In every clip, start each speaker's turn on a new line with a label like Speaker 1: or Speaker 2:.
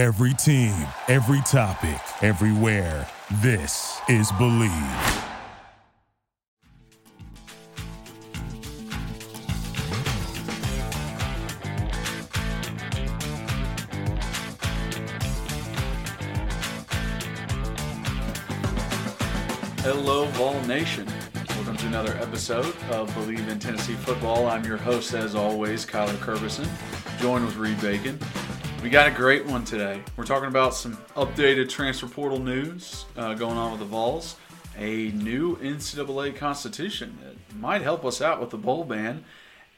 Speaker 1: Every team, every topic, everywhere. This is Bleav.
Speaker 2: Hello, Vol Nation. Welcome to another episode of Bleav in Tennessee Football. I'm your host, as always, Kyler Kerbyson, joined with Reed Bacon. We got a great one today. We're talking about some updated transfer portal news uh, going on with the Vols, a new NCAA constitution that might help us out with the bowl ban,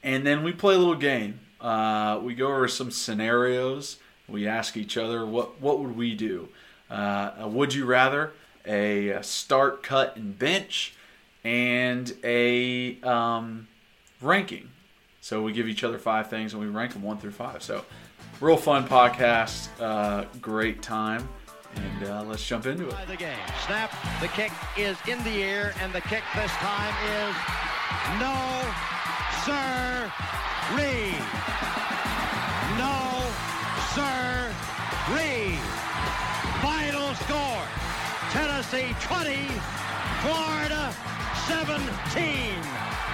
Speaker 2: and then we play a little game. Uh, we go over some scenarios. We ask each other what what would we do. Uh, would you rather a start, cut, and bench, and a um, ranking. So we give each other five things and we rank them one through five. So real fun podcast, uh, great time, and uh, let's jump into it.
Speaker 3: The game snap. The kick is in the air, and the kick this time is no, sir, Reed. No, sir, Reed. Final score: Tennessee 20, Florida 17.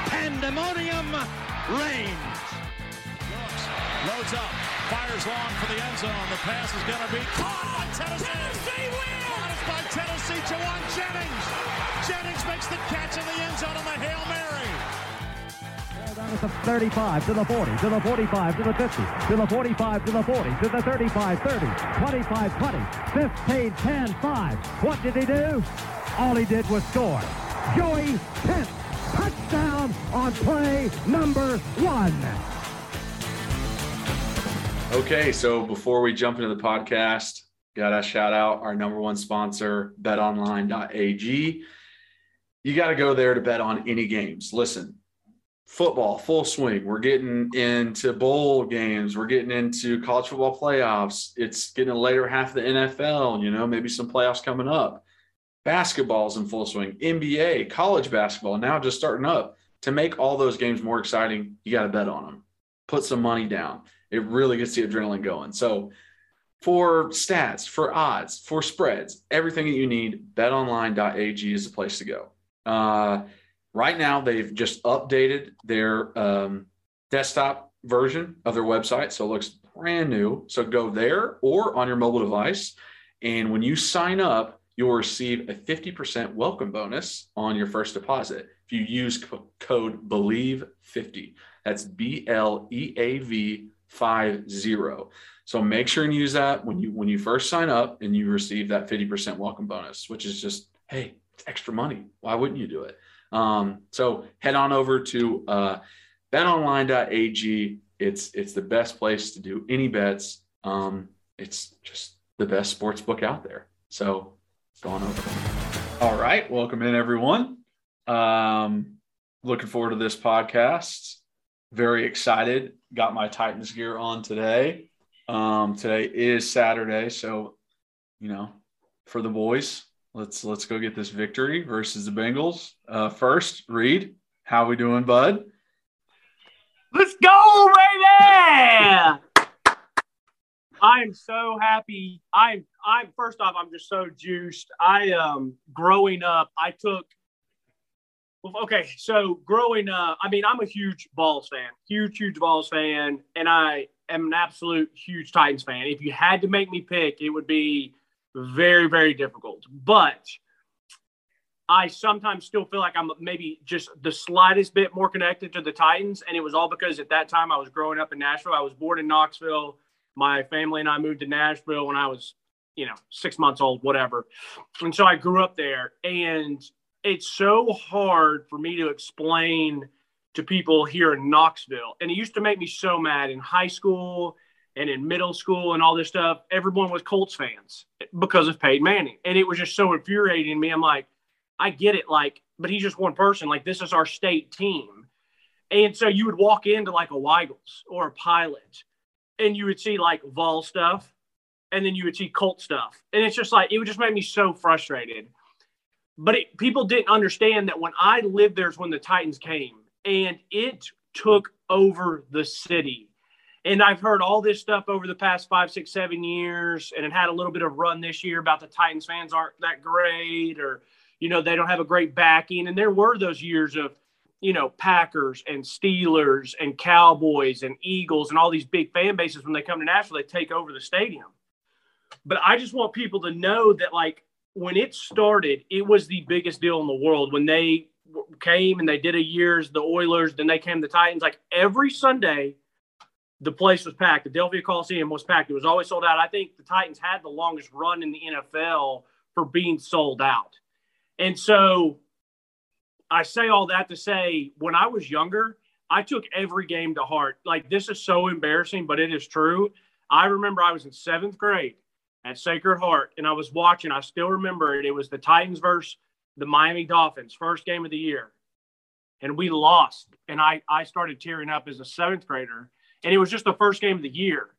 Speaker 3: Pandemonium reigns.
Speaker 4: Loads up, fires long for the end zone. The pass is going to be caught by Tennessee. Tennessee wins! Caught by Tennessee, Jauan Jennings. Jennings makes the catch in the end zone on the Hail Mary.
Speaker 5: Down at the 35, to the 40, to the 45, to the 50, to the 45, to the 40, to the 35, 30, 25, 20, 15, 10, 5. What did he do? All he did was score. Joey Pence, touchdown on play number one.
Speaker 2: Okay, so before we jump into the podcast, gotta shout out our number one sponsor, betonline.ag. You got to go there to bet on any games. Listen, football, full swing. We're getting into bowl games. We're getting into college football playoffs. It's getting a later half of the NFL, you know, maybe some playoffs coming up. Basketball's in full swing, NBA, college basketball now just starting up. To make all those games more exciting, you got to bet on them. Put some money down. It really gets the adrenaline going. So, for stats, for odds, for spreads, everything that you need, betonline.ag is the place to go. Uh, right now, they've just updated their um, desktop version of their website. So it looks brand new. So go there or on your mobile device. And when you sign up, you'll receive a 50% welcome bonus on your first deposit if you use co- code BLEAV50. That's B L E A V 50. So make sure and use that when you when you first sign up and you receive that 50% welcome bonus, which is just, hey, it's extra money. Why wouldn't you do it? Um, so head on over to uh, betonline.ag. It's it's the best place to do any bets. Um, it's just the best sports book out there. So go on over. All right, welcome in everyone. Um, looking forward to this podcast. Very excited. Got my Titans gear on today. Um, today is Saturday, so you know, for the boys, let's let's go get this victory versus the Bengals. Uh, first, Reed, how we doing, bud?
Speaker 6: Let's go, baby! I am so happy. I'm I'm first off, I'm just so juiced. I um growing up, I took well, okay, so growing up, I mean, I'm a huge Vols fan, huge, huge Vols fan, and I am an absolute huge Titans fan. If you had to make me pick, it would be very, very difficult. But I sometimes still feel like I'm maybe just the slightest bit more connected to the Titans. And it was all because at that time I was growing up in Nashville. I was born in Knoxville. My family and I moved to Nashville when I was, you know, six months old, whatever. And so I grew up there. And it's so hard for me to explain to people here in Knoxville. And it used to make me so mad in high school and in middle school and all this stuff. Everyone was Colts fans because of Peyton Manning. And it was just so infuriating to me. I'm like, I get it, like, but he's just one person. Like, this is our state team. And so you would walk into like a Weigels or a Pilot, and you would see like Vol stuff, and then you would see Colt stuff. And it's just like, it would just make me so frustrated. But it, people didn't understand that when I lived there is when the Titans came, and it took over the city. And I've heard all this stuff over the past five, six, seven years, and it had a little bit of run this year about the Titans fans aren't that great, or you know they don't have a great backing. And there were those years of you know Packers and Steelers and Cowboys and Eagles and all these big fan bases when they come to Nashville, they take over the stadium. But I just want people to know that like when it started, it was the biggest deal in the world when they came and they did a year's the Oilers, then they came the Titans. Like every Sunday, the place was packed. Adelphia Coliseum was packed. It was always sold out. I think the Titans had the longest run in the NFL for being sold out. And so I say all that to say when I was younger, I took every game to heart. Like this is so embarrassing, but it is true. I remember I was in seventh grade at Sacred Heart and I was watching. I still remember it. It was the Titans versus the Miami Dolphins, first game of the year. And we lost. And I, I started tearing up as a seventh grader. And it was just the first game of the year.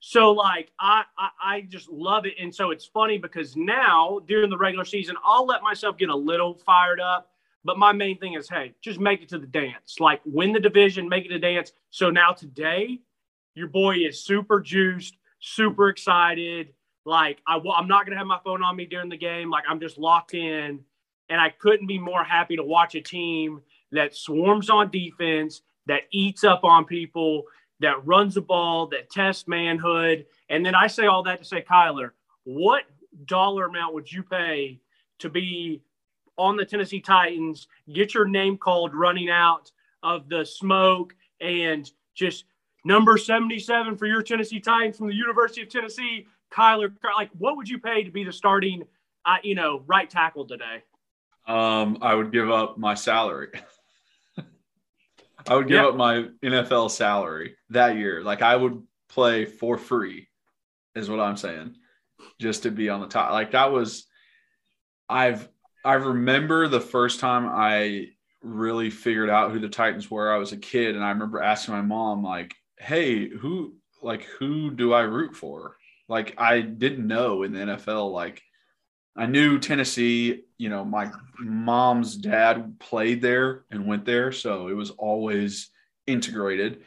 Speaker 6: So like I, I, I just love it. And so it's funny because now during the regular season, I'll let myself get a little fired up. But my main thing is, hey, just make it to the dance. Like win the division, make it to dance. So now today, your boy is super juiced, super excited. Like I, I'm not gonna have my phone on me during the game. Like I'm just locked in and I couldn't be more happy to watch a team that swarms on defense, that eats up on people, that runs the ball, that tests manhood. And then I say all that to say, Kyler, what dollar amount would you pay to be on the Tennessee Titans, get your name called running out of the smoke and just number 77 for your Tennessee Titans from the University of Tennessee, Kyler, like what would you pay to be the starting, uh, you know, right tackle today?
Speaker 2: Um, I would give up my salary. I would give yeah. up my NFL salary that year. Like I would play for free, is what I'm saying, just to be on the top. Like that was, I've I remember the first time I really figured out who the Titans were. I was a kid, and I remember asking my mom, like, "Hey, who like who do I root for?" Like I didn't know in the NFL, like I knew Tennessee, you know, my mom's dad played there and went there. So it was always integrated.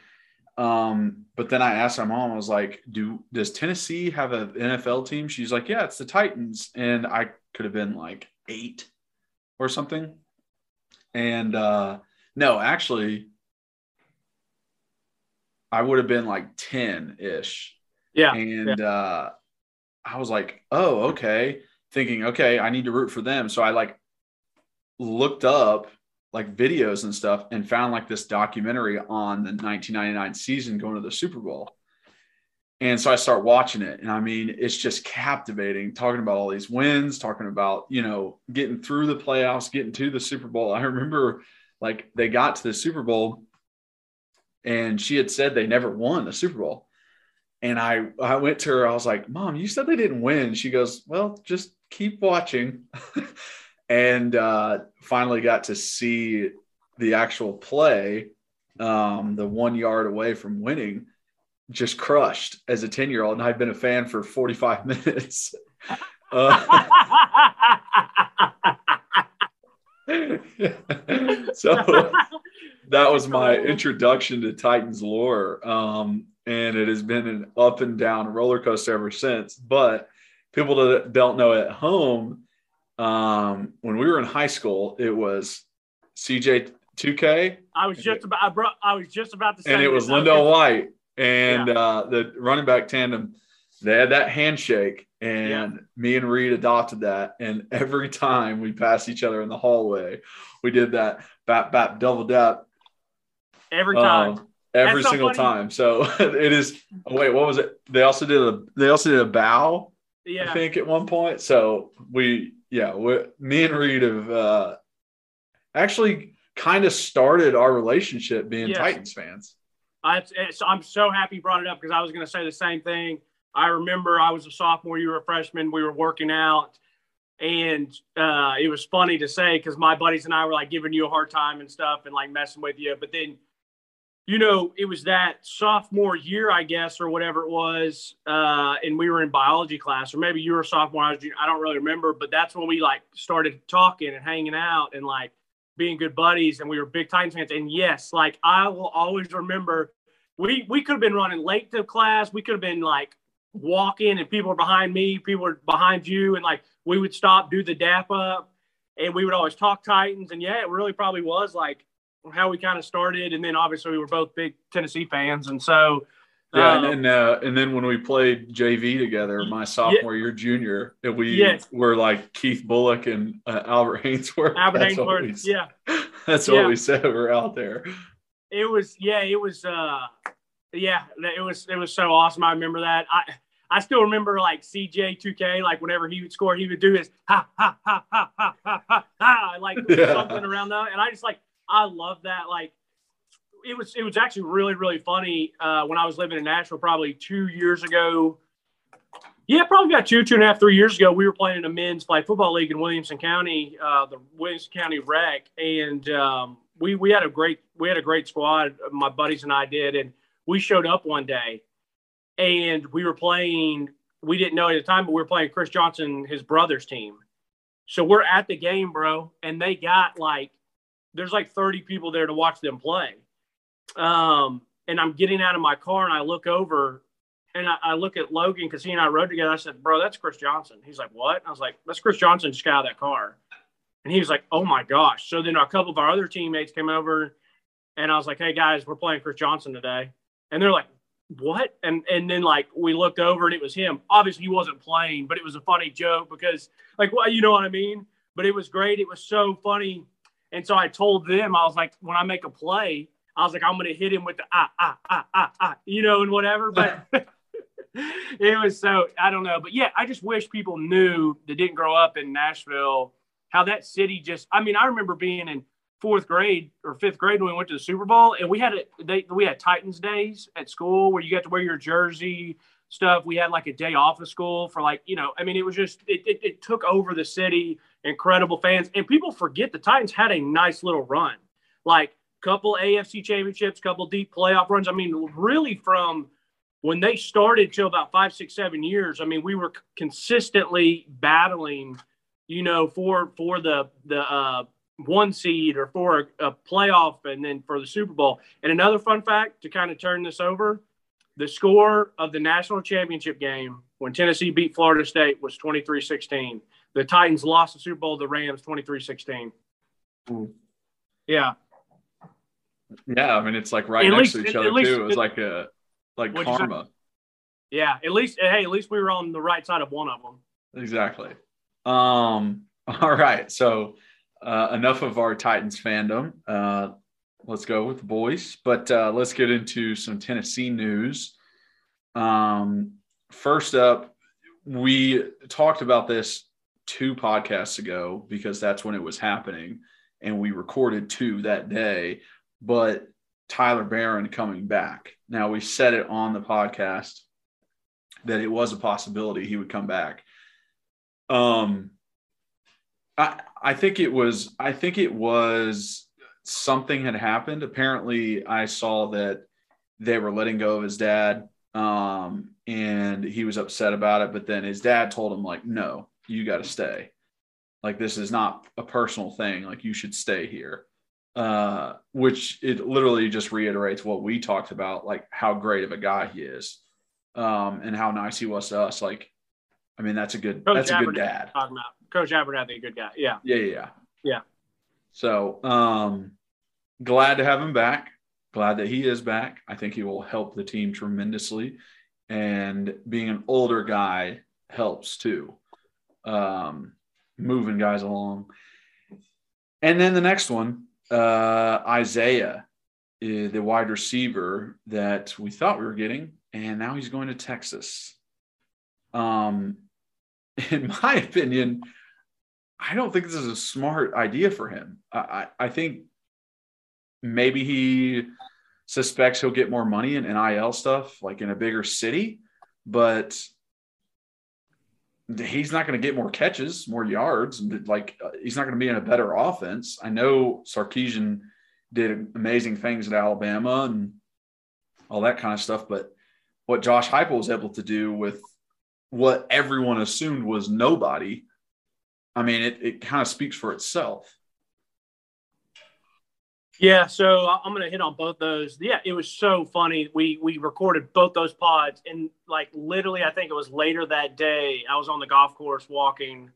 Speaker 2: Um, but then I asked my mom, I was like, do does Tennessee have an NFL team? She's like, Yeah, it's the Titans. And I could have been like eight or something. And uh no, actually, I would have been like 10-ish.
Speaker 6: Yeah.
Speaker 2: And
Speaker 6: yeah.
Speaker 2: uh I was like, oh, okay thinking, okay, I need to root for them. So I like looked up like videos and stuff and found like this documentary on the 1999 season going to the Super Bowl. And so I start watching it. And I mean, it's just captivating talking about all these wins, talking about, you know, getting through the playoffs, getting to the Super Bowl. I remember like they got to the Super Bowl and she had said they never won the Super Bowl. And I, I went to her, I was like, Mom, you said they didn't win. She goes, Well, just keep watching. and uh, finally got to see the actual play, um, the one yard away from winning, just crushed as a 10 year old. And I'd been a fan for 45 minutes. Uh, so that was my introduction to Titans lore. Um, and it has been an up and down roller coaster ever since. But people that don't know at home, um, when we were in high school, it was CJ 2K.
Speaker 6: I was just about I brought I was just about to say
Speaker 2: and it was LenDale White and yeah. uh, the running back tandem. They had that handshake, and yeah. me and Reed adopted that. And every time we passed each other in the hallway, we did that bap bap double dap.
Speaker 6: Every time. Um,
Speaker 2: every single time. So it is. Oh, wait, what was it? They also did a. They also did a bow
Speaker 6: yeah.
Speaker 2: I think at one point. So we, yeah, we, me and Reed have uh, actually kind of started our relationship being yes. Titans fans.
Speaker 6: I, I'm so happy you brought it up because I was going to say the same thing. I remember I was a sophomore, you were a freshman. We were working out, and uh, it was funny to say because my buddies and I were like giving you a hard time and stuff and like messing with you. But then you know, it was that sophomore year, I guess, or whatever it was, uh, and we were in biology class, or maybe you were sophomore. I, was, I don't really remember, but that's when we like started talking and hanging out and like being good buddies, and we were big Titans fans. And yes, like I will always remember we we could have been running late to class. We could have been like walking, and people were behind me, people were behind you, and like we would stop, do the dap up, and we would always talk Titans. And yeah, it really probably was like how we kind of started. And then obviously we were both big Tennessee fans, and so
Speaker 2: Yeah,
Speaker 6: um,
Speaker 2: and then uh, and then when we played JV together, my sophomore year, junior, and we
Speaker 6: Yes.
Speaker 2: were like Keith Bulluck and uh, Albert Haynesworth.
Speaker 6: Albert
Speaker 2: That's what we-
Speaker 6: yeah.
Speaker 2: that's
Speaker 6: Yeah.
Speaker 2: what we said. We're out there.
Speaker 6: it was yeah it was uh yeah it was it was so awesome i remember that i i still remember like cj 2k like whenever he would score he would do his ha ha ha ha ha ha ha, ha like
Speaker 2: Yeah.
Speaker 6: something around that and i just like i love that like it was it was actually really really funny uh when i was living in nashville probably two years ago yeah, probably about two, two and a half, three years ago, we were playing in a men's flag football league in Williamson County, uh, the Williamson County Rec, and um, we we had a great we had a great squad. My buddies and I did, and we showed up one day, and we were playing. We didn't know at the time, but we were playing Chris Johnson, his brother's team. So we're at the game, bro, and they got like there's like 30 people there to watch them play. Um, and I'm getting out of my car and I look over and I, I look at Logan because he and I rode together. I said, "Bro, that's Chris Johnson." He's like, "What?" I was like, "That's Chris Johnson just got out of that car." And he was like, "Oh my gosh!" So then a couple of our other teammates came over, and I was like, "Hey guys, we're playing Chris Johnson today," and they're like, "What?" And and then like we looked over and it was him. Obviously, he wasn't playing, but it was a funny joke because like, well, you know what I mean. But it was great. It was so funny. And so I told them, I was like, when I make a play, I was like, I'm going to hit him with the ah, ah, ah, ah, ah, you know, and whatever. But it was so, I don't know. But yeah, I just wish people knew that didn't grow up in Nashville how that city just, I mean, I remember being in fourth grade or fifth grade when we went to the Super Bowl and we had a, they, we had Titans days at school where you got to wear your jersey stuff. We had like a day off of school for like, you know, I mean, it was just, it, it, it took over the city, incredible fans. And people forget the Titans had a nice little run, like couple AFC championships, couple deep playoff runs. I mean, really from when they started till about five, six, seven years, I mean, we were consistently battling, you know, for, for the, the, uh, one seed or for a, a playoff and then for the Super Bowl. And another fun fact to kind of turn this over, the score of the national championship game when Tennessee beat Florida State was 23-16. The Titans lost the Super Bowl to the Rams 23-16.
Speaker 2: Ooh.
Speaker 6: Yeah.
Speaker 2: Yeah, I mean it's like right
Speaker 6: At
Speaker 2: next
Speaker 6: least-
Speaker 2: to each other
Speaker 6: least-
Speaker 2: too. It was like a like
Speaker 6: What'd you say?
Speaker 2: karma.
Speaker 6: Yeah. At least hey, at least we were on the right side of one of them.
Speaker 2: Exactly. Um, all right. So uh, enough of our Titans fandom. Uh, let's go with the boys. But uh, let's get into some Tennessee news. Um, first up, we talked about this two podcasts ago because that's when it was happening, and we recorded two that day. But Tyler Baron coming back. Now we said it on the podcast that it was a possibility he would come back. Um, I I think it was I think it was something had happened. Apparently, I saw that they were letting go of his dad, um, and he was upset about it. But then his dad told him like, "No, you got to stay. Like this is not a personal thing. Like you should stay here." Uh, which it literally just reiterates what we talked about, like how great of a guy he is, um, and how nice he was to us. Like, I mean, that's a good
Speaker 6: Coach
Speaker 2: that's a good dad.
Speaker 6: Talking about Coach Abernathy, a good guy. Yeah.
Speaker 2: Yeah, yeah, yeah.
Speaker 6: Yeah.
Speaker 2: So, um, glad to have him back. Glad that he is back. I think he will help the team tremendously. And being an older guy helps too, um, moving guys along. And then the next one, uh, Isaiah, the wide receiver that we thought we were getting, and now he's going to Texas. Um, in my opinion, I don't think this is a smart idea for him. I, I, I think maybe he suspects he'll get more money in NIL stuff, like in a bigger city, but he's not going to get more catches, more yards. Like uh, he's not going to be in a better offense. I know Sarkisian did amazing things at Alabama and all that kind of stuff, but what Josh Heupel was able to do with what everyone assumed was nobody – I mean, it, it kind of speaks for itself.
Speaker 6: Yeah, so I'm gonna hit on both those. Yeah, it was so funny. We we recorded both those pods, and like literally, I think it was later that day. I was on the golf course walking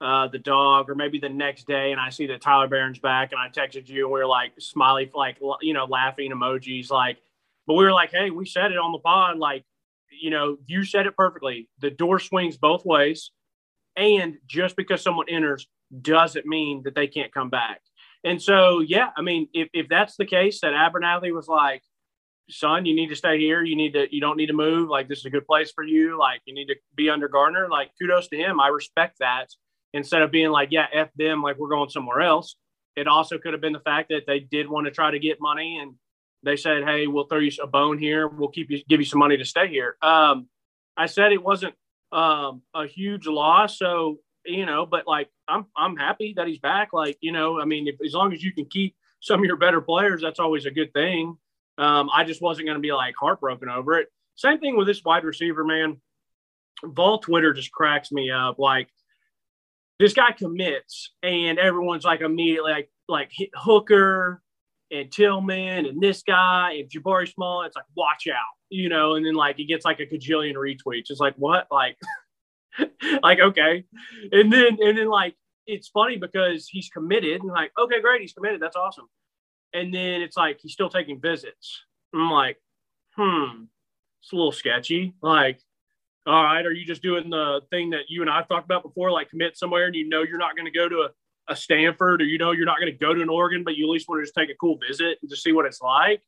Speaker 6: uh, the dog, or maybe the next day, and I see that Tyler Baron's back, and I texted you, and we are like smiley, like you know, laughing emojis, like. But we were like, hey, we said it on the pod, like, you know, you said it perfectly. The door swings both ways, and just because someone enters doesn't mean that they can't come back. And so, yeah, I mean, if, if that's the case, that Abernathy was like, son, you need to stay here. You need to, you don't need to move. Like, this is a good place for you. Like, you need to be under Garner. Like, kudos to him. I respect that. Instead of being like, yeah, F them, like, we're going somewhere else. It also could have been the fact that they did want to try to get money and they said, hey, we'll throw you a bone here. We'll keep you, give you some money to stay here. Um, I said it wasn't um, a huge loss. So you know, but like I'm I'm happy that he's back. Like, you know, I mean, if as long as you can keep some of your better players, that's always a good thing. Um, I just wasn't going to be like heartbroken over it. Same thing with this wide receiver, man. Vol Twitter just cracks me up. Like this guy commits, and everyone's like immediately like like Hooker and Tillman and this guy and Jabari Small. It's like watch out, you know. And then like he gets like a cajillion retweets. It's like what like. like okay. And then and then like it's funny because he's committed and like okay great he's committed that's awesome. And then it's like he's still taking visits. I'm like hmm it's a little sketchy. Like all right are you just doing the thing that you and i've talked about before like commit somewhere and you know you're not going to go to a, a stanford or you know you're not going to go to an oregon but you at least want to just take a cool visit and just see what it's like?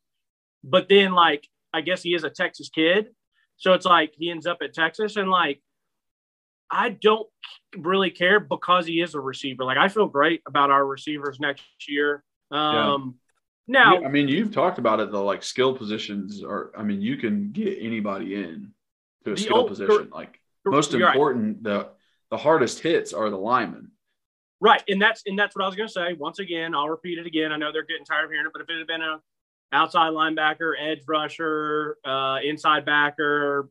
Speaker 6: But then like i guess he is a texas kid. So it's like he ends up at texas and like I don't really care because he is a receiver. Like I feel great about our receivers next year. Um, yeah. Now,
Speaker 2: I mean, you've talked about it. The like skill positions are. I mean, you can get anybody in to a skill old, position. Like most important, right. the the hardest hits are the linemen.
Speaker 6: Right, and that's and that's what I was going to say. Once again, I'll repeat it again. I know they're getting tired of hearing it, but if it had been a outside linebacker, edge rusher, uh, inside backer,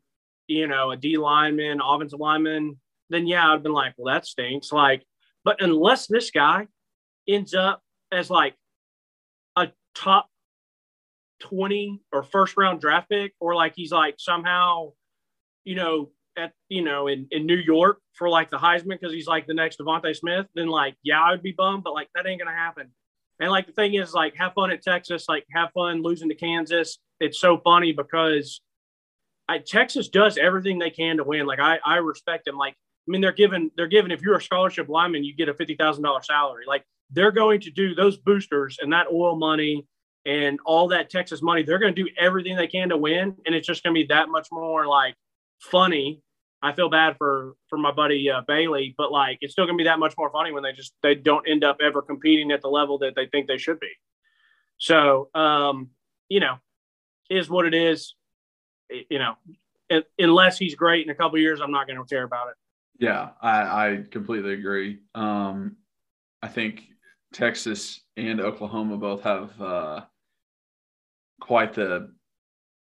Speaker 6: you know, a D lineman, offensive lineman, then yeah, I'd been like, well, that stinks. Like, but unless this guy ends up as like a top 20 or first round draft pick, or like he's like somehow, you know, at you know, in, in New York for like the Heisman because he's like the next DeVonta Smith, then like, yeah, I would be bummed, but like that ain't gonna happen. And like the thing is, like, have fun at Texas, like have fun losing to Kansas. It's so funny because I, Texas does everything they can to win. Like I, I respect them. Like I mean, they're given they're given if you're a scholarship lineman, you get a fifty thousand dollar salary. Like they're going to do those boosters and that oil money and all that Texas money. They're going to do everything they can to win, and it's just going to be that much more like funny. I feel bad for for my buddy uh, Bailey, but like it's still going to be that much more funny when they just they don't end up ever competing at the level that they think they should be. So, um, you know, is what it is. You know, unless he's great in a couple years, I'm not going to care about it.
Speaker 2: Yeah, I, I completely agree. Um, I think Texas and Oklahoma both have uh, quite the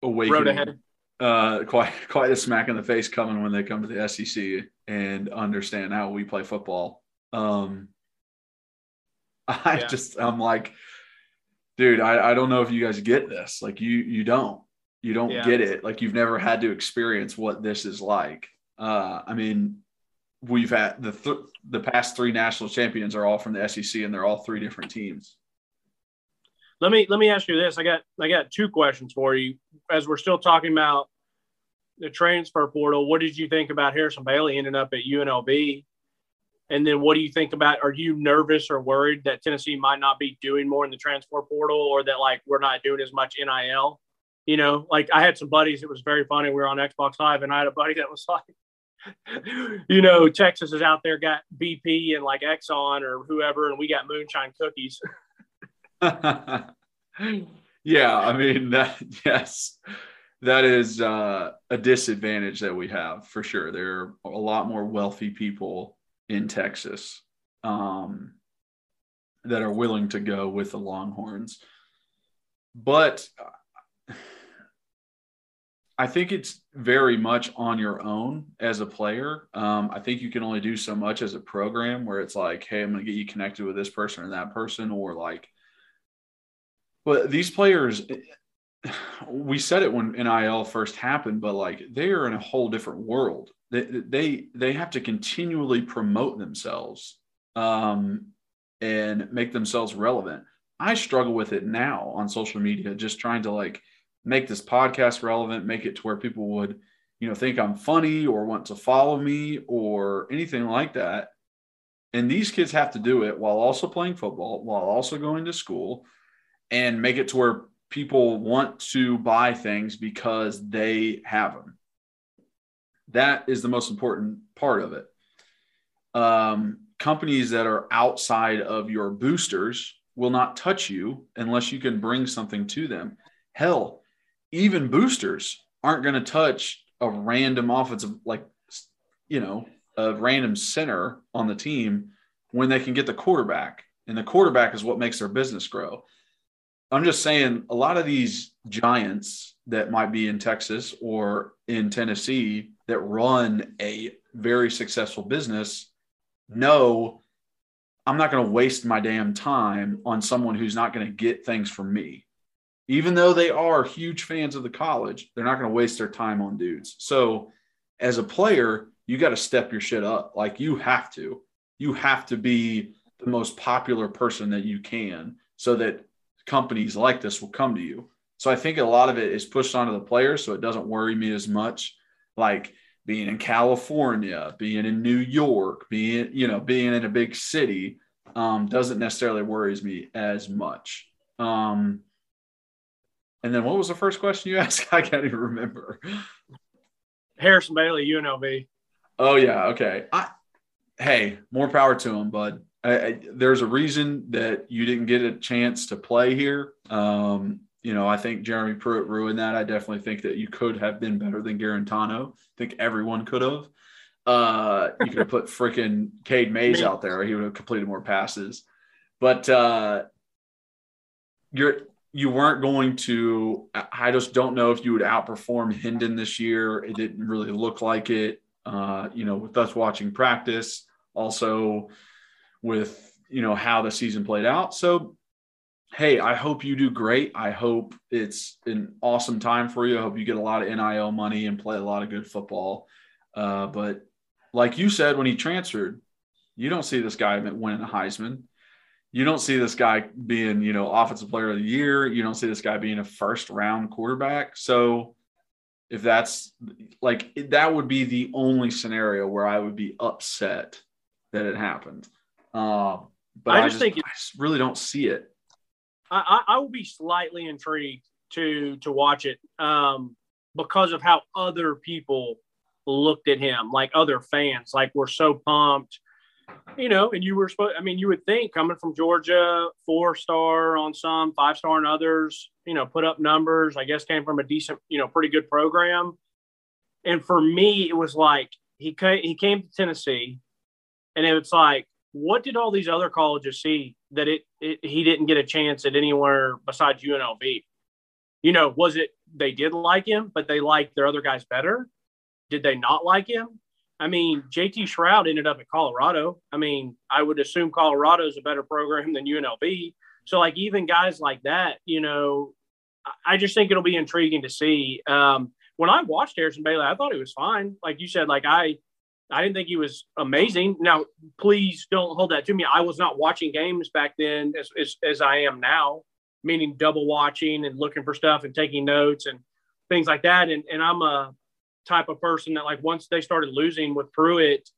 Speaker 2: awakening, uh, quite quite a smack in the face coming when they come to the SEC and understand how we play football. Um, I yeah. just I'm like, dude, I, I don't know if you guys get this. Like you you don't you don't yeah. get it. Like you've never had to experience what this is like. Uh, I mean, we've had the th- the past three national champions are all from the SEC, and they're all three different teams.
Speaker 6: Let me let me ask you this. I got I got two questions for you. As we're still talking about the transfer portal, what did you think about Harrison Bailey ending up at UNLV? And then what do you think about are you nervous or worried that Tennessee might not be doing more in the transfer portal or that like we're not doing as much NIL? You know, like I had some buddies, it was very funny. We were on Xbox Live and I had a buddy that was like, you know, Texas is out there got BP and like Exxon or whoever, and we got moonshine cookies.
Speaker 2: yeah, I mean that. Yes, that is uh, a disadvantage that we have for sure. There are a lot more wealthy people in Texas um, that are willing to go with the Longhorns, but I think it's very much on your own as a player. Um, I think you can only do so much as a program where it's like, hey, I'm going to get you connected with this person or that person, or like But these players, we said it when NIL first happened, but like they are in a whole different world. They they they have to continually promote themselves um, and make themselves relevant. I struggle with it now on social media, just trying to like make this podcast relevant, make it to where people would, you know, think I'm funny or want to follow me or anything like that. And these kids have to do it while also playing football, while also going to school, and make it to where people want to buy things because they have them. That is the most important part of it. Um, companies that are outside of your boosters will not touch you unless you can bring something to them. Hell, even boosters aren't going to touch a random offensive, like, you know, a random center on the team when they can get the quarterback. And the quarterback is what makes their business grow. I'm just saying a lot of these giants that might be in Texas or in Tennessee that run a very successful business know I'm not going to waste my damn time on someone who's not going to get things from me. Even though they are huge fans of the college, they're not going to waste their time on dudes. So, as a player, you got to step your shit up. Like you have to. You have to be the most popular person that you can so that companies like this will come to you. So I think a lot of it is pushed onto the players, so it doesn't worry me as much. Like being in California, being in New York, being you know being in a big city um, doesn't necessarily worries me as much. Um, and then what was the first question you asked? I can't even remember.
Speaker 6: Harrison Bailey, UNLV.
Speaker 2: Oh yeah, okay. I, hey, more power to him, bud. I, I, there's a reason that you didn't get a chance to play here. Um, you know, I think Jeremy Pruitt ruined that. I definitely think that you could have been better than Guarantano. I think everyone could have. Uh, you could have put freaking Cade Mays out there. He would have completed more passes. But uh, you're you weren't going to. I just don't know if you would outperform Hendon this year. It didn't really look like it. Uh, you know, with us watching practice, also with you know how the season played out. So hey, I hope you do great. I hope it's an awesome time for you. I hope you get a lot of NIL money and play a lot of good football. Uh, but like you said, when he transferred, you don't see this guy winning a Heisman. You don't see this guy being, you know, offensive player of the year. You don't see this guy being a first round quarterback. So if that's like that would be the only scenario where I would be upset that it happened. Uh, but I just, I just think I just really don't see it.
Speaker 6: I, I will be slightly intrigued to to watch it um, because of how other people looked at him, like other fans, like we're so pumped, you know. And you were supposed, I mean, you would think coming from Georgia, four star on some, five star on others, you know, put up numbers. I guess came from a decent, you know, pretty good program. And for me, it was like he came, he came to Tennessee, and it was like, what did all these other colleges see that it, it he didn't get a chance at anywhere besides UNLV. You know, was it they did like him, but they liked their other guys better? Did they not like him? I mean, JT Shrout ended up at Colorado. I mean, I would assume Colorado is a better program than UNLV. So, like, even guys like that, you know, I just think it'll be intriguing to see. Um, when I watched Harrison Bailey, I thought he was fine. Like you said, like I I didn't think he was amazing. Now, please don't hold that to me. I was not watching games back then as, as, as I am now, meaning double watching and looking for stuff and taking notes and things like that. And, and I'm a type of person that, like, once they started losing with Pruitt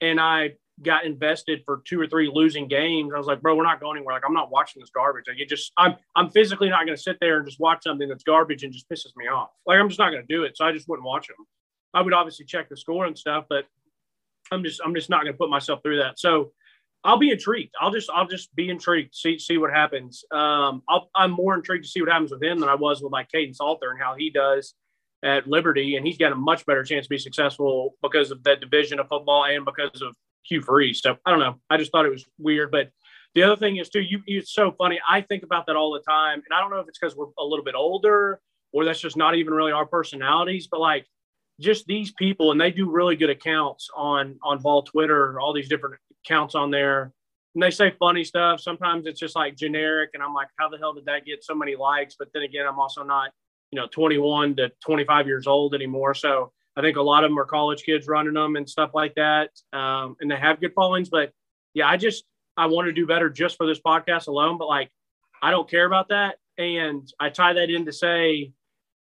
Speaker 6: and I got invested for two or three losing games, I was like, bro, we're not going anywhere. Like, I'm not watching this garbage. Like, it just, I'm, I'm physically not going to sit there and just watch something that's garbage and just pisses me off. Like, I'm just not going to do it. So I just wouldn't watch them. I would obviously check the score and stuff, but I'm just I'm just not going to put myself through that. So I'll be intrigued. I'll just I'll just be intrigued. See see what happens. Um, i am more intrigued to see what happens with him than I was with like Kaidon Salter and how he does at Liberty, and he's got a much better chance to be successful because of that division of football and because of Hugh Freeze. So I don't know. I just thought it was weird, but. The other thing is too, you, it's so funny. I think about that all the time, and I don't know if it's because we're a little bit older or that's just not even really our personalities. But like, just these people, and they do really good accounts on on Vol Twitter, all these different accounts on there. and they say funny stuff. Sometimes it's just like generic, and I'm like, how the hell did that get so many likes? But then again, I'm also not, you know, 21 to 25 years old anymore. So I think a lot of them are college kids running them and stuff like that, um, and they have good followings. But yeah, I just I want to do better just for this podcast alone. But like, I don't care about that, and I tie that in to say,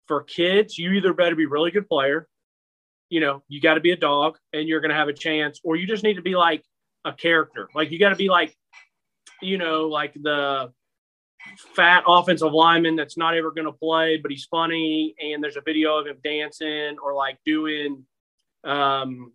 Speaker 6: for kids, you either better be really good player, you know, you got to be a dog, and you're going to have a chance, or you just need to be like a character. Like you got to be like, you know, like the fat offensive lineman that's not ever going to play, but he's funny, and there's a video of him dancing or like doing, um,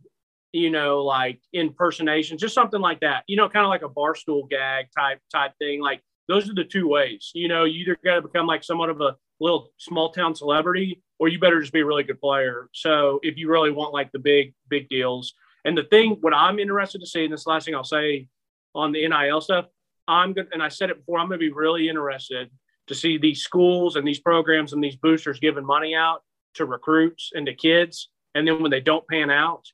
Speaker 6: you know, like impersonations, just something like that. You know, kind of like a barstool gag type type thing. Like those are the two ways. You know, you either got to become like somewhat of a little small town celebrity, or you better just be a really good player. So if you really want like the big big deals, and the thing, what I'm interested to see, and this last thing I'll say on the NIL stuff, I'm good. And I said it before, I'm going to be really interested to see these schools and these programs and these boosters giving money out to recruits and to kids. And then when they don't pan out,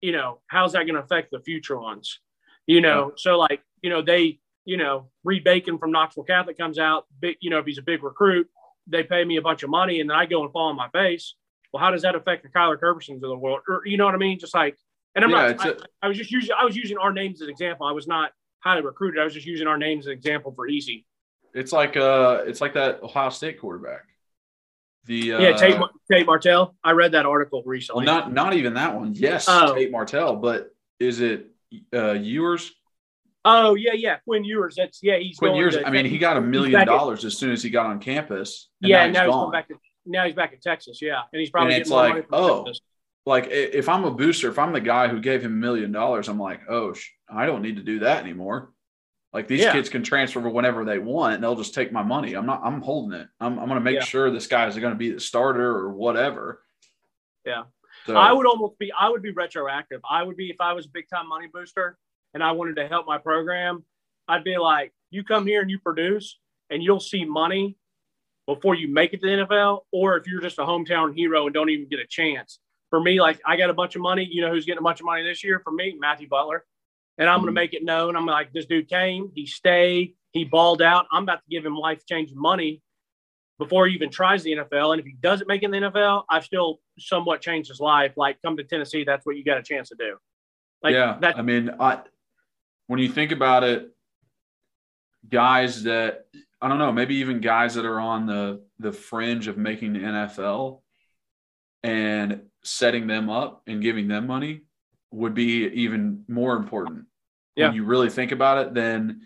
Speaker 6: you know, how's that going to affect the future ones? You know, yeah. so like, you know, they, you know, Reed Bacon from Knoxville Catholic comes out, big, you know, if he's a big recruit, they pay me a bunch of money and then I go and fall on my face well, how does that affect the Kyler Kerbysons of the world? Or you know what I mean? Just like, and I'm yeah, not. I, a, I was just using I was using our names as an example. I was not highly recruited. I was just using our name as an example for easy.
Speaker 2: It's like uh, it's like that Ohio State quarterback. The uh,
Speaker 6: yeah, Tate, Tate Martell. I read that article recently.
Speaker 2: Well, not not even that one. Yes, oh. Tate Martell, but is it uh, Ewers?
Speaker 6: Oh yeah, yeah, Quinn Ewers. That's yeah, he's
Speaker 2: Quinn Ewers. To, I mean, he got a million dollars as soon as he got on campus.
Speaker 6: yeah, now he's, now he's back to now he's back in Texas. Yeah, and he's probably
Speaker 2: and it's like, oh, Texas. Like if I'm a booster, if I'm the guy who gave him a million dollars, I'm like, oh, I don't need to do that anymore. Like these yeah. kids can transfer whenever they want, and they'll just take my money. I'm not. I'm holding it. I'm. I'm going to make yeah. sure this guy is going to be the starter or whatever.
Speaker 6: Yeah. So, I would almost be. I would be retroactive. I would be if I was a big time money booster and I wanted to help my program. I'd be like, you come here and you produce, and you'll see money before you make it to the NFL, or if you're just a hometown hero and don't even get a chance. For me, like I got a bunch of money. You know who's getting a bunch of money this year? For me, Matthew Butler. And I'm mm-hmm. going to make it known. I'm like, this dude came, he stayed, he balled out. I'm about to give him life changing money before he even tries the NFL. And if he doesn't make it in the NFL, I've still somewhat changed his life. Like, come to Tennessee, that's what you got a chance to do.
Speaker 2: Like, yeah. That, I mean, I, when you think about it, guys that I don't know, maybe even guys that are on the the fringe of making the NFL and setting them up and giving them money would be even more important. Yeah. When you really think about it, than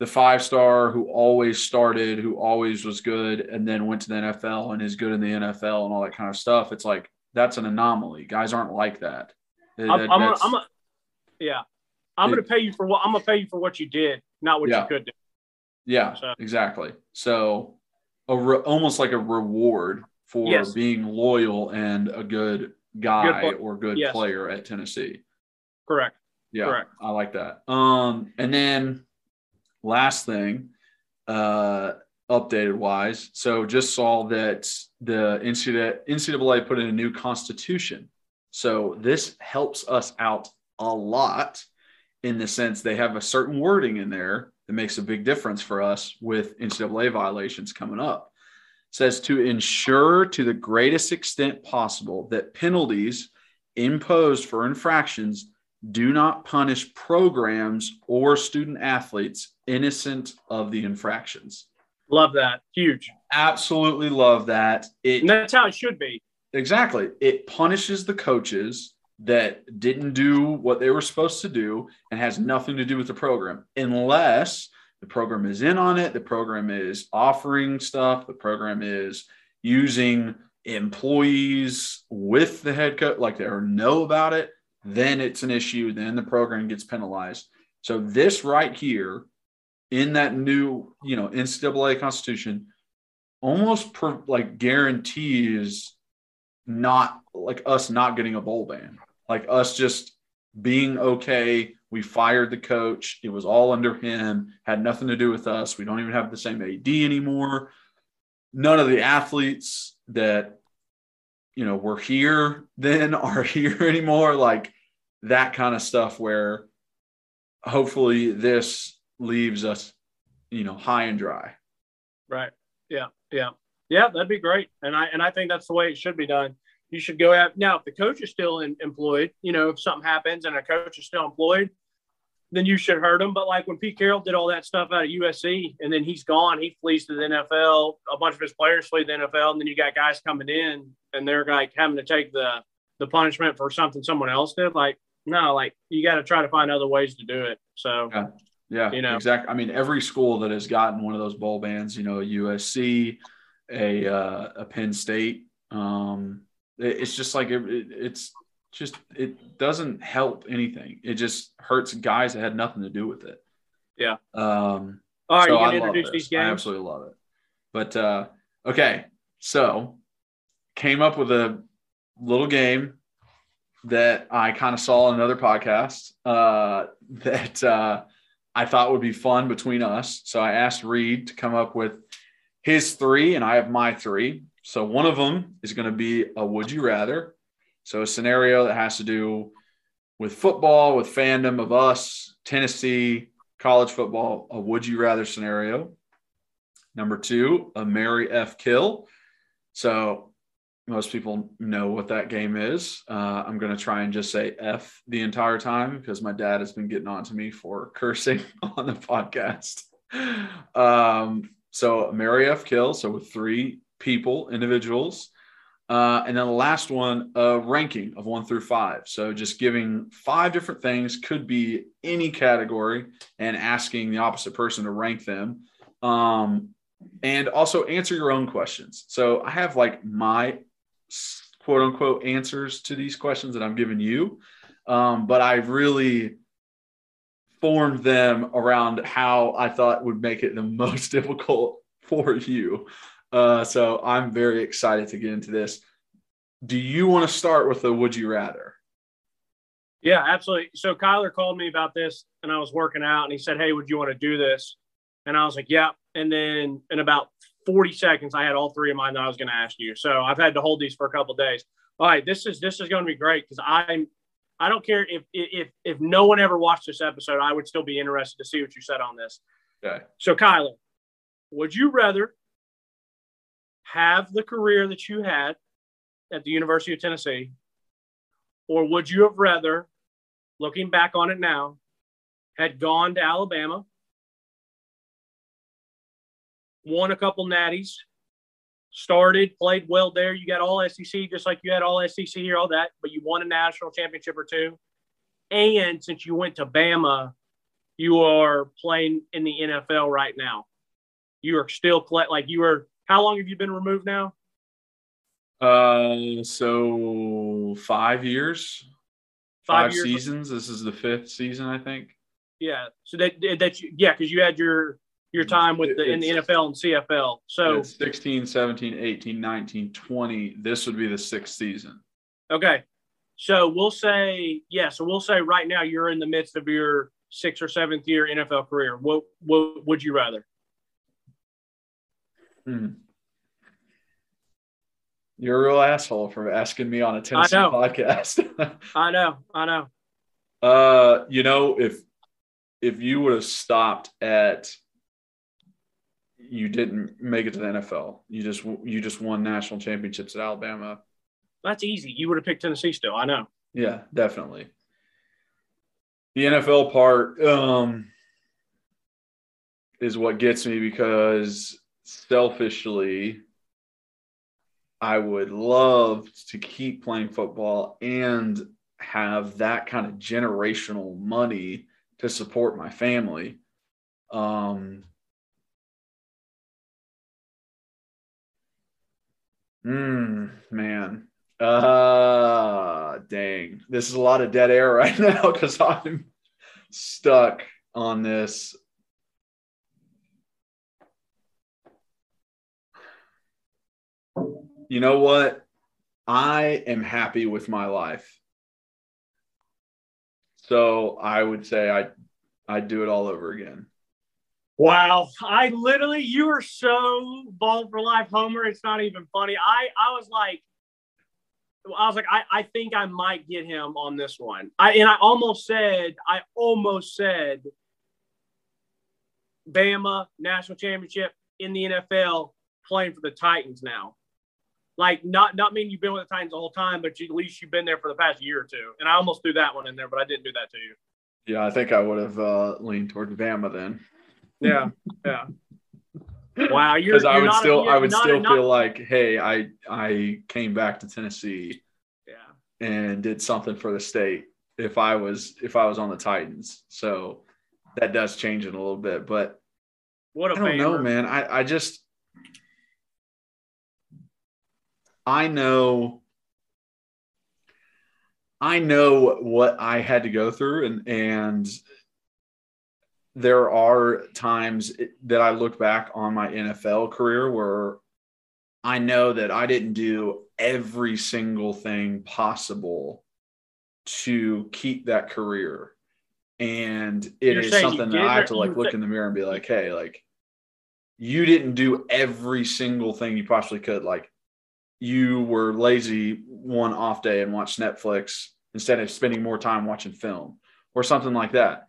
Speaker 2: the five star who always started, who always was good, and then went to the NFL and is good in the NFL and all that kind of stuff. It's like that's an anomaly. Guys aren't like that.
Speaker 6: I'm, I'm, a, I'm a, yeah, I'm going to pay you for what I'm going to pay you for what you did, not what yeah. you could do.
Speaker 2: Yeah, so. exactly. So, a re- almost like a reward for yes. being loyal and a good guy good or good yes. player at Tennessee.
Speaker 6: Correct.
Speaker 2: Yeah,
Speaker 6: Correct.
Speaker 2: I like that. Um, and then last thing, uh, updated wise, so just saw that the NCAA, NCAA put in a new constitution. So this helps us out a lot in the sense they have a certain wording in there that makes a big difference for us with NCAA violations coming up. Says to ensure to the greatest extent possible that penalties imposed for infractions do not punish programs or student athletes innocent of the infractions.
Speaker 6: Love that. Huge.
Speaker 2: Absolutely love that.
Speaker 6: It, and that's how it should be.
Speaker 2: Exactly. It punishes the coaches that didn't do what they were supposed to do and has nothing to do with the program unless the program is in on it. The program is offering stuff. The program is using employees with the head coach like they know about it. Then it's an issue. Then the program gets penalized. So this right here in that new you know ncaa constitution almost per, like guarantees not like us not getting a bowl ban. Like us just being okay. We fired the coach. It was all under him, had nothing to do with us. We don't even have the same AD anymore. None of the athletes that, you know, were here then are here anymore. Like that kind of stuff where hopefully this leaves us, you know, high and dry.
Speaker 6: Right. Yeah. Yeah. Yeah. That'd be great. And I and I think that's the way it should be done. You should go out now. If the coach is still in, employed, you know, if something happens and a coach is still employed, then you should hurt him. But like when Pete Carroll did all that stuff out of USC and then he's gone, he flees to the NFL. A bunch of his players flee the NFL, and then you got guys coming in and they're like having to take the the punishment for something someone else did. Like no, like you got to try to find other ways to do it. So.
Speaker 2: Yeah. Yeah,
Speaker 6: You know.
Speaker 2: exactly. I mean, every school that has gotten one of those bowl bans, you know, USC, a uh, a Penn State, um, it- it's just like it, it- it's just it doesn't help anything. It just hurts guys that had nothing to do with it.
Speaker 6: Yeah.
Speaker 2: Um,
Speaker 6: All right,
Speaker 2: so
Speaker 6: you
Speaker 2: I
Speaker 6: gonna introduce these
Speaker 2: I absolutely love it. But uh, okay, so came up with a little game that I kind of saw on another podcast uh, that uh, I thought would be fun between us. So I asked Reed to come up with his three, and I have my three. So one of them is going to be a would you rather. So a scenario that has to do with football, with fandom of us, Tennessee, college football, a would you rather scenario. Number two, a Mary F. Kill. So most people know what that game is. Uh, I'm going to try and just say F the entire time because my dad has been getting on to me for cursing on the podcast. Um, so Mary F. Kill. So with three people, individuals. Uh, and then the last one, a ranking of one through five. So just giving five different things, could be any category, and asking the opposite person to rank them. Um, and also answer your own questions. So I have like my quote unquote answers to these questions that I'm giving you. Um, but I really formed them around how I thought would make it the most difficult for you. Uh, so I'm very excited to get into this. Do you want to start with the would you rather?
Speaker 6: Yeah, absolutely. So Kyler called me about this and I was working out and he said, Hey, would you want to do this? And I was like, Yeah. And then in about 40 seconds, I had all three of mine that I was going to ask you. So I've had to hold these for a couple of days. All right, this is this is going to be great because I'm I don't care if if if no one ever watched this episode, I would still be interested to see what you said on this.
Speaker 2: Okay.
Speaker 6: So Kyler, would you rather have the career that you had at the University of Tennessee, or would you have rather, looking back on it now, had gone to Alabama, won a couple natties, started, played well there. You got all SEC, just like you had all SEC here, all that, but you won a national championship or two. And since you went to Bama, you are playing in the NFL right now. You are still like you were. How long have you been removed now?
Speaker 2: Uh, so five years,
Speaker 6: Five
Speaker 2: five,
Speaker 6: years.
Speaker 2: seasons. This is the fifth season, I think.
Speaker 6: Yeah. So that that you, yeah, because you had your your time with the in the NFL and CFL. So
Speaker 2: It's 16, 17, 18, 19, 20. This would be the sixth season.
Speaker 6: okay. So we'll say yeah. So we'll say right now you're in the midst of your sixth or seventh year NFL career. What what would you rather?
Speaker 2: Hmm. You're a real asshole for asking me on a Tennessee
Speaker 6: know.
Speaker 2: podcast.
Speaker 6: I know. I know.
Speaker 2: uh, you know, if if you would have stopped at you didn't make it to the NFL, you just you just won national championships at Alabama.
Speaker 6: That's easy. You would have picked Tennessee still. I know.
Speaker 2: Yeah, definitely. The NFL part um, is what gets me because selfishly, I would love to keep playing football and have that kind of generational money to support my family. Um, mm, man. Uh dang. This is a lot of dead air right now because I'm stuck on this. You know what? I am happy with my life. So I would say I I'd do it all over again.
Speaker 6: Wow. I literally, you are so bald for life, Homer. It's not even funny. I, I was like, I was like, I, I think I might get him on this one. I and I almost said, I almost said Bama national championship in the NFL playing for the Titans now. Like not not mean you've been with the Titans the whole time, but you, at least you've been there for the past year or two. And I almost threw that one in there, but I didn't do that to you.
Speaker 2: Yeah, I think I would have uh, leaned toward Bama then.
Speaker 6: Yeah, yeah. Wow, you're
Speaker 2: Because I would
Speaker 6: not
Speaker 2: still,
Speaker 6: you're
Speaker 2: I would
Speaker 6: not
Speaker 2: still
Speaker 6: not-
Speaker 2: feel like, hey, I I came back to Tennessee
Speaker 6: yeah.
Speaker 2: and did something for the state if I was if I was on the Titans. So that does change it a little bit, but
Speaker 6: What a
Speaker 2: I don't know, man. I, I just I know I know what I had to go through and and there are times that I look back on my NFL career where I know that I didn't do every single thing possible to keep that career. And it
Speaker 6: You're
Speaker 2: is something that I have to like look in the mirror and be like, hey, like you didn't do every single thing you possibly could. Like you were lazy one off day and watched Netflix instead of spending more time watching film or something like that.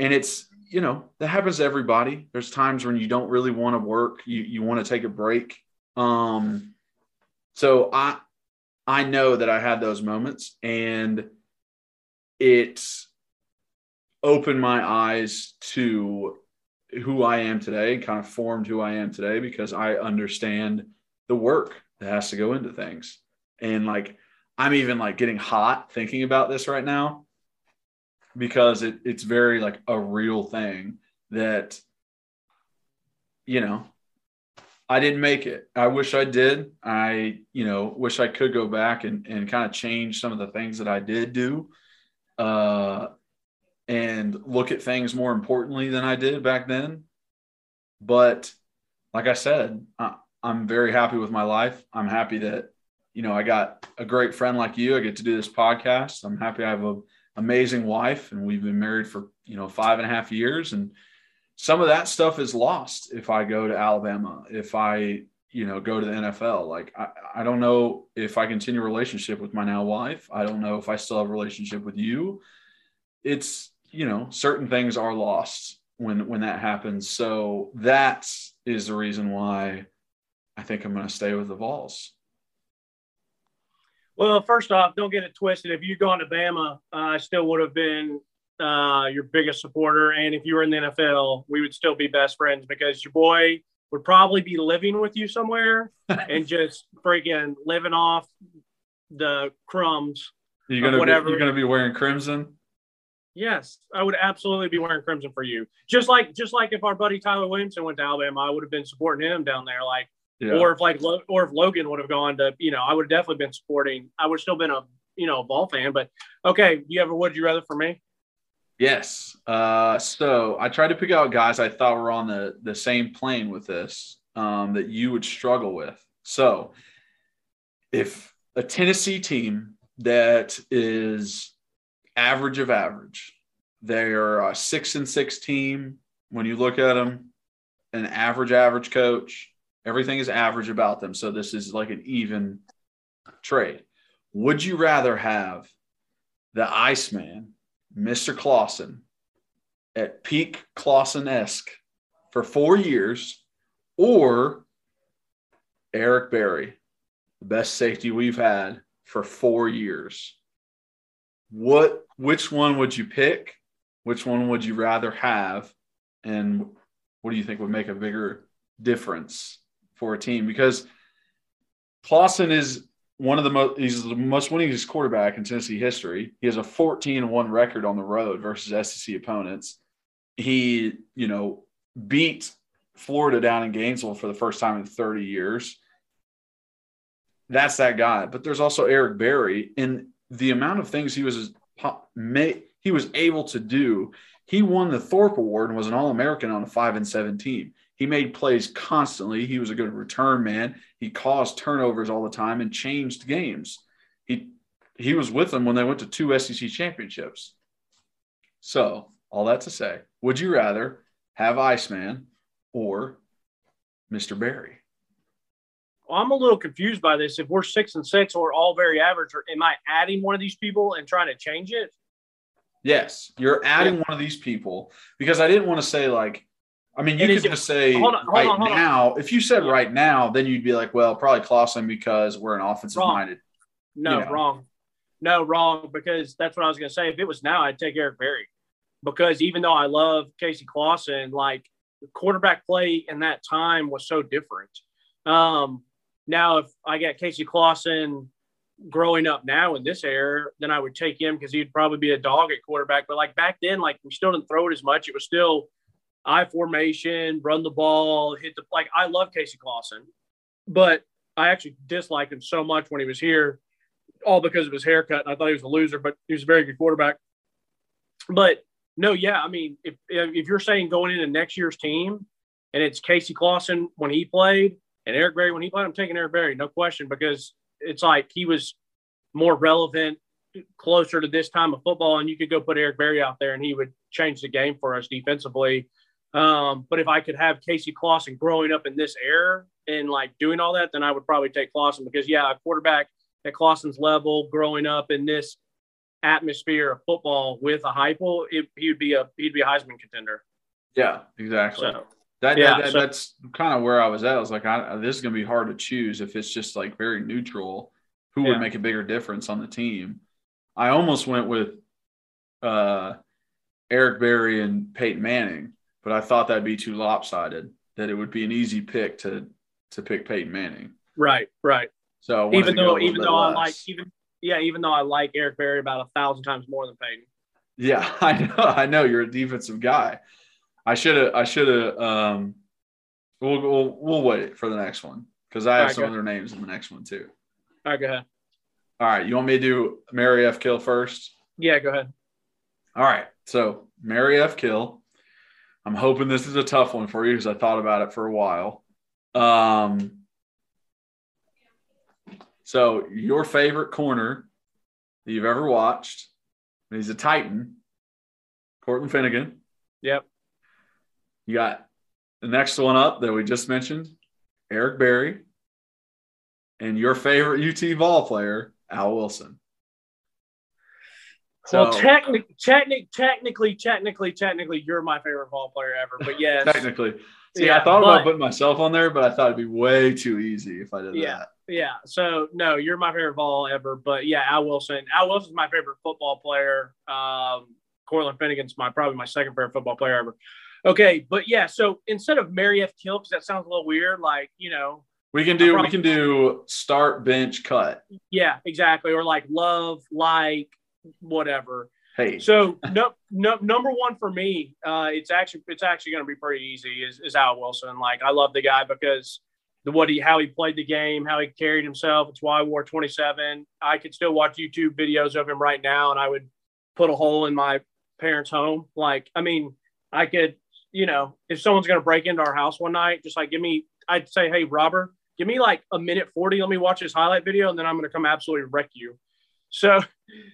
Speaker 2: And it's, you know, that happens to everybody. There's times when you don't really want to work, you, you want to take a break. Um, so I, I know that I had those moments and it opened my eyes to who I am today, kind of formed who I am today because I understand the work that has to go into things. And like, I'm even like getting hot thinking about this right now because it, it's very like a real thing that, you know, I didn't make it. I wish I did. I, you know, wish I could go back and, and kind of change some of the things that I did do. Uh, and look at things more importantly than I did back then. But like I said, I'm very happy with my life. I'm happy that, you know, I got a great friend like you. I get to do this podcast. I'm happy I have an amazing wife and we've been married for, you know, five and a half years. And some of that stuff is lost if I go to Alabama, if I, you know, go to the NFL. Like, I, I don't know if I continue a relationship with my now wife. I don't know if I still have a relationship with you. It's, you know, certain things are lost when when that happens. So that is the reason why I think I'm going to stay with the Vols.
Speaker 6: Well, first off, don't get it twisted. If you'd gone to Bama, uh, I still would have been uh, your biggest supporter. And if you were in the NFL, we would still be best friends because your boy would probably be living with you somewhere and just freaking living off the crumbs.
Speaker 2: You're going to
Speaker 6: whatever.
Speaker 2: be, you're going to be wearing crimson.
Speaker 6: Yes, I would absolutely be wearing crimson for you. Just like just like if our buddy Tyler Williamson went to Alabama, I would have been supporting him down there. Like
Speaker 2: Yeah.
Speaker 6: or if like or if Logan would have gone to, you know, I would have definitely been supporting. I would have still been a you know a Vol fan. But okay, you ever would you rather for me?
Speaker 2: Yes. Uh, so I tried to pick out guys I thought were on the the same plane with this um, that you would struggle with. So if a Tennessee team that is average of average, they're a six and six team. When you look at them, an average average coach, everything is average about them. So this is like an even trade. Would you rather have the Iceman? Mr. Clausen at peak Clausen esque for four years, or Eric Berry, the best safety we've had for four years. What which one would you pick? Which one would you rather have? And what do you think would make a bigger difference for a team? Because Clausen is one of the most he's the most winningest quarterback in Tennessee history. He has a 14 1 record on the road versus SEC opponents. He, you know, beat Florida down in Gainesville for the first time in 30 years. That's that guy. But there's also Eric Berry and the amount of things he was he was able to do. He won the Thorpe Award and was an All-American on a 5 and 7 team. He made plays constantly. He was a good return man. He caused turnovers all the time and changed games. He he was with them when they went to two SEC championships. So, all that to say, would you rather have Iceman or Mr. Berry?
Speaker 6: I'm a little confused by this. If we're six and six or all very average, or am I adding one of these people and trying to change it?
Speaker 2: Yes, you're adding one of these people because I didn't want to say like. I mean, you could just say
Speaker 6: hold on, hold
Speaker 2: right
Speaker 6: on, hold on.
Speaker 2: now. If you said right now, then you'd be like, well, probably Clausen because we're an offensive
Speaker 6: Wrong.
Speaker 2: minded.
Speaker 6: No,
Speaker 2: You know.
Speaker 6: wrong. No, wrong. Because that's what I was going to say. If it was now, I'd take Eric Berry. Because even though I love Casey Clausen, like the quarterback play in that time was so different. Um, now, if I got Casey Clausen growing up now in this era, then I would take him because he'd probably be a dog at quarterback. But like back then, like we still didn't throw it as much. It was still I formation, run the ball, hit the like. I love Casey Clausen, but I actually disliked him so much when he was here, all because of his haircut. I thought he was a loser, but he was a very good quarterback. But no, yeah, I mean, if if you're saying going into next year's team, and it's Casey Clausen when he played and Eric Berry when he played, I'm taking Eric Berry, no question, because it's like he was more relevant, closer to this time of football, and you could go put Eric Berry out there and he would change the game for us defensively. Um, but if I could have Casey Clausen growing up in this era and like doing all that, then I would probably take Clausen because yeah, a quarterback at Clausen's level, growing up in this atmosphere of football with a Heupel, it, he would be a he'd be a Heisman contender.
Speaker 2: Yeah, exactly.
Speaker 6: So
Speaker 2: That,
Speaker 6: Yeah,
Speaker 2: that, that-
Speaker 6: so-
Speaker 2: that's kind of where I was at. I was like, I, this is going to be hard to choose if it's just like very neutral. Who
Speaker 6: Yeah.
Speaker 2: would make a bigger difference on the team? I almost went with uh, Eric Berry and Peyton Manning, but I thought that'd be too lopsided. That it would be an easy pick to to pick Peyton Manning.
Speaker 6: right, right.
Speaker 2: So
Speaker 6: Even
Speaker 2: to go a
Speaker 6: though even though I
Speaker 2: less.
Speaker 6: like even yeah, even though I like Eric Berry about a thousand times more than Peyton.
Speaker 2: Yeah, I know. I know you're a defensive guy. I should have. I should have. Um, we'll, we'll we'll wait for the next one because I have
Speaker 6: Alright,
Speaker 2: some other names in the next one too.
Speaker 6: All right, go ahead.
Speaker 2: All right, you want me to do Mary F. Kill first?
Speaker 6: Yeah, go ahead.
Speaker 2: All right, so Mary F. Kill. I'm hoping this is a tough one for you because I thought about it for a while. Um, so your favorite corner that you've ever watched? He's a Titan. Cortland Finnegan.
Speaker 6: Yep.
Speaker 2: You got the next one up that we just mentioned, Eric Berry, and your favorite UT ball player, Al Wilson.
Speaker 6: Well,
Speaker 2: So-
Speaker 6: technic, technic, technically, technically, technically, you're my favorite ball player ever. But yes,
Speaker 2: Technically, see,
Speaker 6: Yeah,
Speaker 2: I thought about putting myself on there, but I thought it'd be way too easy if I did
Speaker 6: Yeah.
Speaker 2: that.
Speaker 6: yeah. So no, you're my favorite ball ever. But yeah, Al Wilson. Al Wilson's my favorite football player. Um, Cortland Finnegan's my probably my second favorite football player ever. Okay, but yeah. So instead of Mary F. Kill, because that sounds a little weird, like you know,
Speaker 2: We can do we can do start bench cut.
Speaker 6: yeah, exactly, or like love, like whatever.
Speaker 2: Hey,
Speaker 6: So no, no, number one for me, uh, it's actually it's actually going to be pretty easy. Is, is Al Wilson? Like I love the guy because the what he how he played the game, how he carried himself. It's why I wore 27. I could still watch YouTube videos of him right now, and I would put a hole in my parents' home. Like I mean, I could, you know, if someone's going to break into our house one night, just like give me, I'd say, hey, Robert, give me like a minute 40. Let me watch this highlight video, and then I'm going to come absolutely wreck you. So,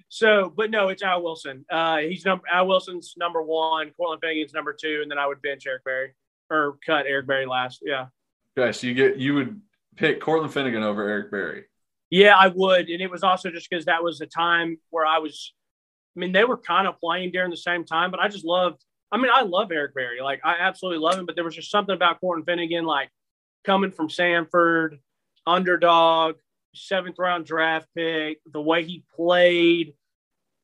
Speaker 6: so, but no, it's Al Wilson. Uh, he's number Al Wilson's number one. Cortland Finnegan's number two, and then I would bench Eric Berry or cut Eric Berry last. Yeah,
Speaker 2: okay, so you get you would pick Cortland Finnegan over Eric Berry.
Speaker 6: yeah, I would. And it was also just because that was the time where I was. I mean, they were kind of playing during the same time, but I just loved. I mean, I love Eric Berry. Like, I absolutely love him. But there was just something about Cortland Finnegan, like coming from Samford, underdog, seventh round draft pick, the way he played.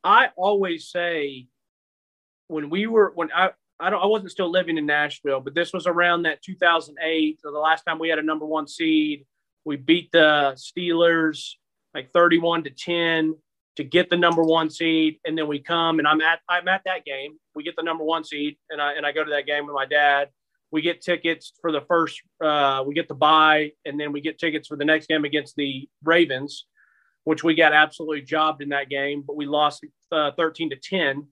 Speaker 6: I always say when we were when I I don't I wasn't still living in Nashville, but this was around that 2008, so the last time we had a number one seed. We beat the Steelers like 31 to 10 to get the number one seed, and then we come and I'm at I'm at that game. We get the number one seed, and I and I go to that game with my dad. We get tickets for the first. Uh, we get the buy, and then we get tickets for the next game against the Ravens, which we got absolutely jobbed in that game, but we lost uh, 13 to 10.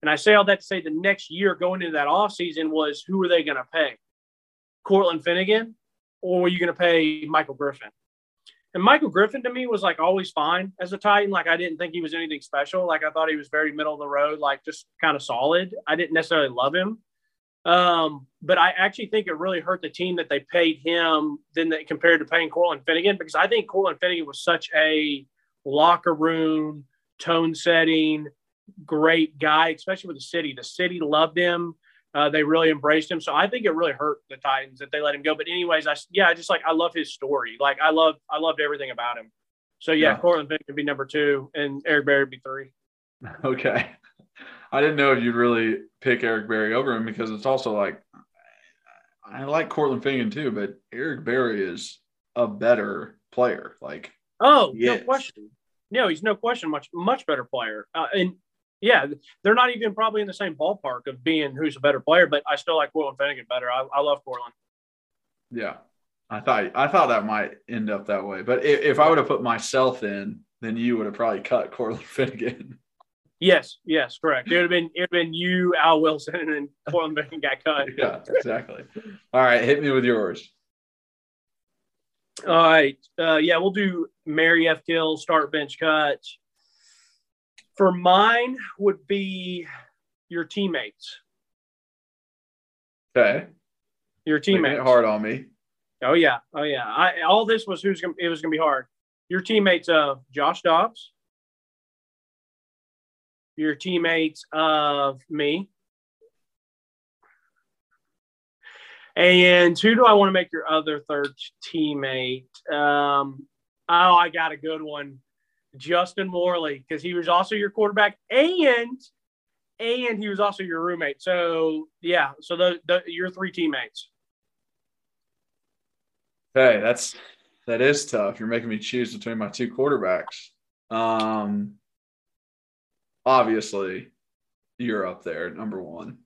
Speaker 6: And I say all that to say the next year going into that offseason was who are they going to pay? Cortland Finnegan, or were you going to pay Michael Griffin? And Michael Griffin to me was like always fine as a Titan. Like I didn't think he was anything special. Like I thought he was very middle of the road, like just kind of solid. I didn't necessarily love him. Um, but I actually think it really hurt the team that they paid him than they compared to paying Cortland Finnegan because I think Cortland Finnegan was such a locker room tone setting great guy, especially with the city. The city loved him. Uh, they really embraced him. So I think it really hurt the Titans that they let him go. But anyways, I yeah, I just like I love his story. Like I love I loved everything about him. So yeah, yeah. Cortland Finnegan could be number two, and Eric Berry would be three.
Speaker 2: Okay. I didn't know if you'd really pick Eric Berry over him because it's also like I like Cortland Finnegan too, but Eric Berry is a better player. Like
Speaker 6: oh, no question. No, he's no question much much better player. Uh, and yeah, they're not even probably in the same ballpark of being who's a better player, but I still like Cortland Finnegan better. I, I love Cortland.
Speaker 2: Yeah, I thought I thought that might end up that way, but if, if I would have put myself in, then you would have probably cut Cortland Finnegan.
Speaker 6: Yes, yes, correct. It would have been it would have been you, Al Wilson, and then Cortland Finnegan got cut.
Speaker 2: yeah, exactly. All right, hit me with yours.
Speaker 6: All right, uh, yeah, we'll do Mary F. Gill start bench cuts. For mine would be your teammates.
Speaker 2: Okay.
Speaker 6: Your teammates.
Speaker 2: Hard on me.
Speaker 6: Oh yeah, oh yeah. I, all this was who's gonna, it was going to be hard. Your teammates of Josh Dobbs. Your teammates of me. And who do I want to make your other third teammate? Um, oh, I got a good one. Justin Worley, because he was also your quarterback and and he was also your roommate. So yeah, so the, the your three teammates.
Speaker 2: Hey, that's that is tough. You're making me choose between my two quarterbacks. Um, obviously, you're up there, number one.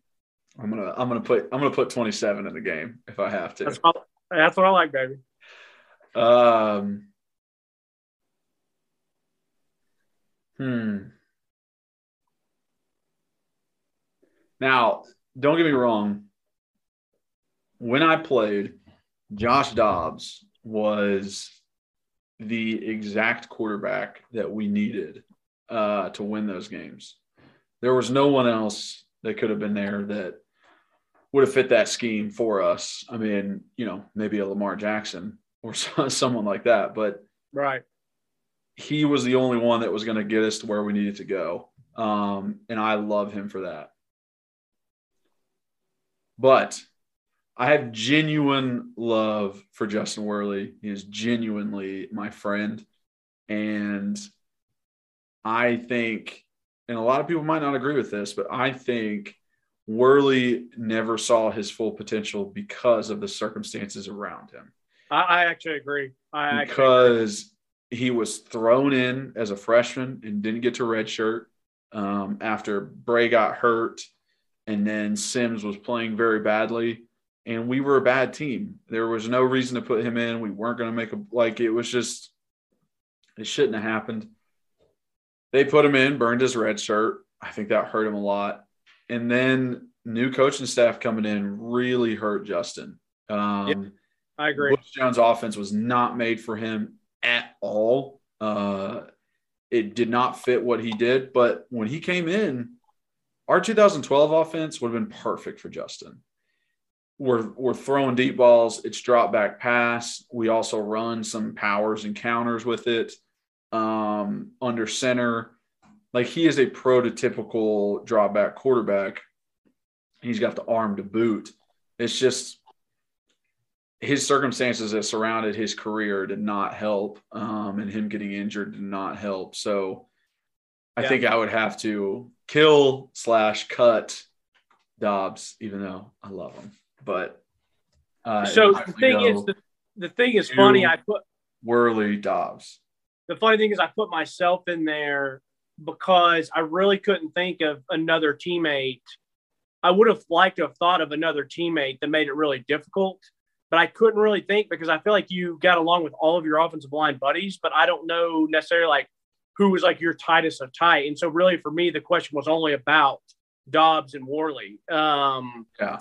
Speaker 2: I'm gonna I'm gonna put I'm gonna put 27 in the game if I have to.
Speaker 6: That's, that's what I like, baby.
Speaker 2: Um, Hmm. Now, don't get me wrong. When I played, Josh Dobbs was the exact quarterback that we needed uh, to win those games. There was no one else that could have been there that would have fit that scheme for us. I mean, you know, maybe a Lamar Jackson or someone like that, but
Speaker 6: right
Speaker 2: he was the only one that was going to get us to where we needed to go. Um, and I love him for that. But I have genuine love for Justin Worley. He is genuinely my friend. And I think, and a lot of people might not agree with this, but I think Worley never saw his full potential because of the circumstances around him.
Speaker 6: I, I actually agree. I
Speaker 2: because agree he was thrown in as a freshman and didn't get to redshirt um, after Bray got hurt, and then Simms was playing very badly, and we were a bad team. There was no reason to put him in. We weren't going to make a like it was just it shouldn't have happened. They put him in, burned his red shirt. I think that hurt him a lot, and then new coaching staff coming in really hurt Justin. Um, yep,
Speaker 6: I agree.
Speaker 2: Jones' offense was not made for him at all. Uh, it did not fit what he did. But when he came in, our 2012 offense would have been perfect for Justin. We're, we're throwing deep balls. It's drop back pass. We also run some powers and counters with it um, under center. Like he is a prototypical drawback quarterback. He's got the arm to boot. It's just his circumstances that surrounded his career did not help, um, and him getting injured did not help. So I yeah. think I would have to kill slash cut Dobbs, even though I love him. But
Speaker 6: uh, so the thing is, the, the thing is funny. I put
Speaker 2: Worley Dobbs.
Speaker 6: The funny thing is, I put myself in there because I really couldn't think of another teammate. I would have liked to have thought of another teammate that made it really difficult but I couldn't really think because I feel like you got along with all of your offensive line buddies, but I don't know necessarily like who was like your tightest of tight. And so really for me, the question was only about Dobbs and Worley. Um,
Speaker 2: yeah.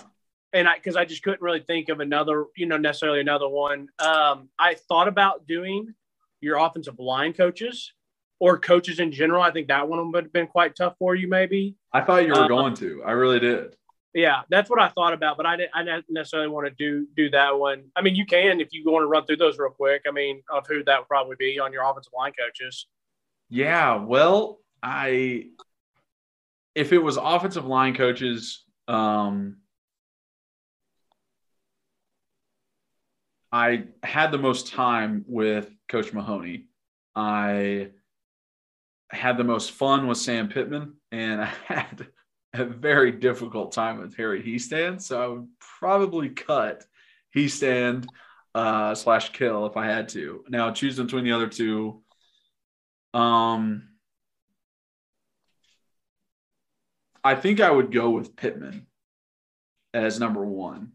Speaker 6: And I, cause I just couldn't really think of another, you know, necessarily another one. Um, I thought about doing your offensive line coaches or coaches in general. I think that one would have been quite tough for you, maybe.
Speaker 2: I thought you were um, going to. I really did.
Speaker 6: Yeah, that's what I thought about, but I didn't, I didn't necessarily want to do do that one. I mean, you can if you want to run through those real quick. I mean, of who that would probably be on your offensive line coaches.
Speaker 2: Yeah, well, I if it was offensive line coaches, um, I had the most time with Coach Mahoney. I had the most fun with Sam Pittman, and I had a very difficult time with Harry Hiestand. So I would probably cut Hiestand uh, slash kill if I had to. Now choose between the other two. Um, I think I would go with Pittman as number one.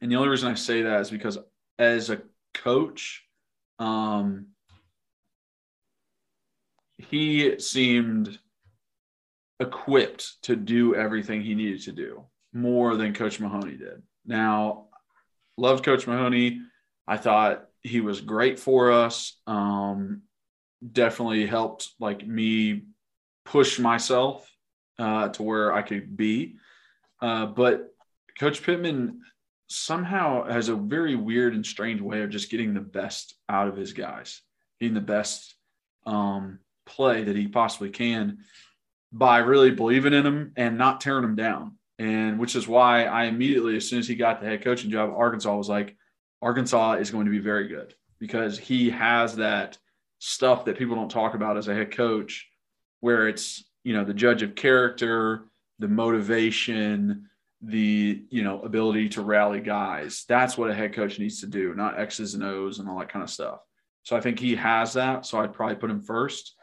Speaker 2: And the only reason I say that is because as a coach, um, he seemed equipped to do everything he needed to do more than Coach Mahoney did. Now, loved Coach Mahoney. I thought he was great for us. Um, definitely helped like me push myself uh, to where I could be. Uh, but Coach Pittman somehow has a very weird and strange way of just getting the best out of his guys, getting the best um, play that he possibly can by really believing in him and not tearing him down. And which is why I immediately, as soon as he got the head coaching job, Arkansas was like, Arkansas is going to be very good because he has that stuff that people don't talk about as a head coach, where it's, you know, the judge of character, the motivation, the, you know, ability to rally guys. That's what a head coach needs to do, not X's and O's and all that kind of stuff. So I think he has that. So I'd probably put him first.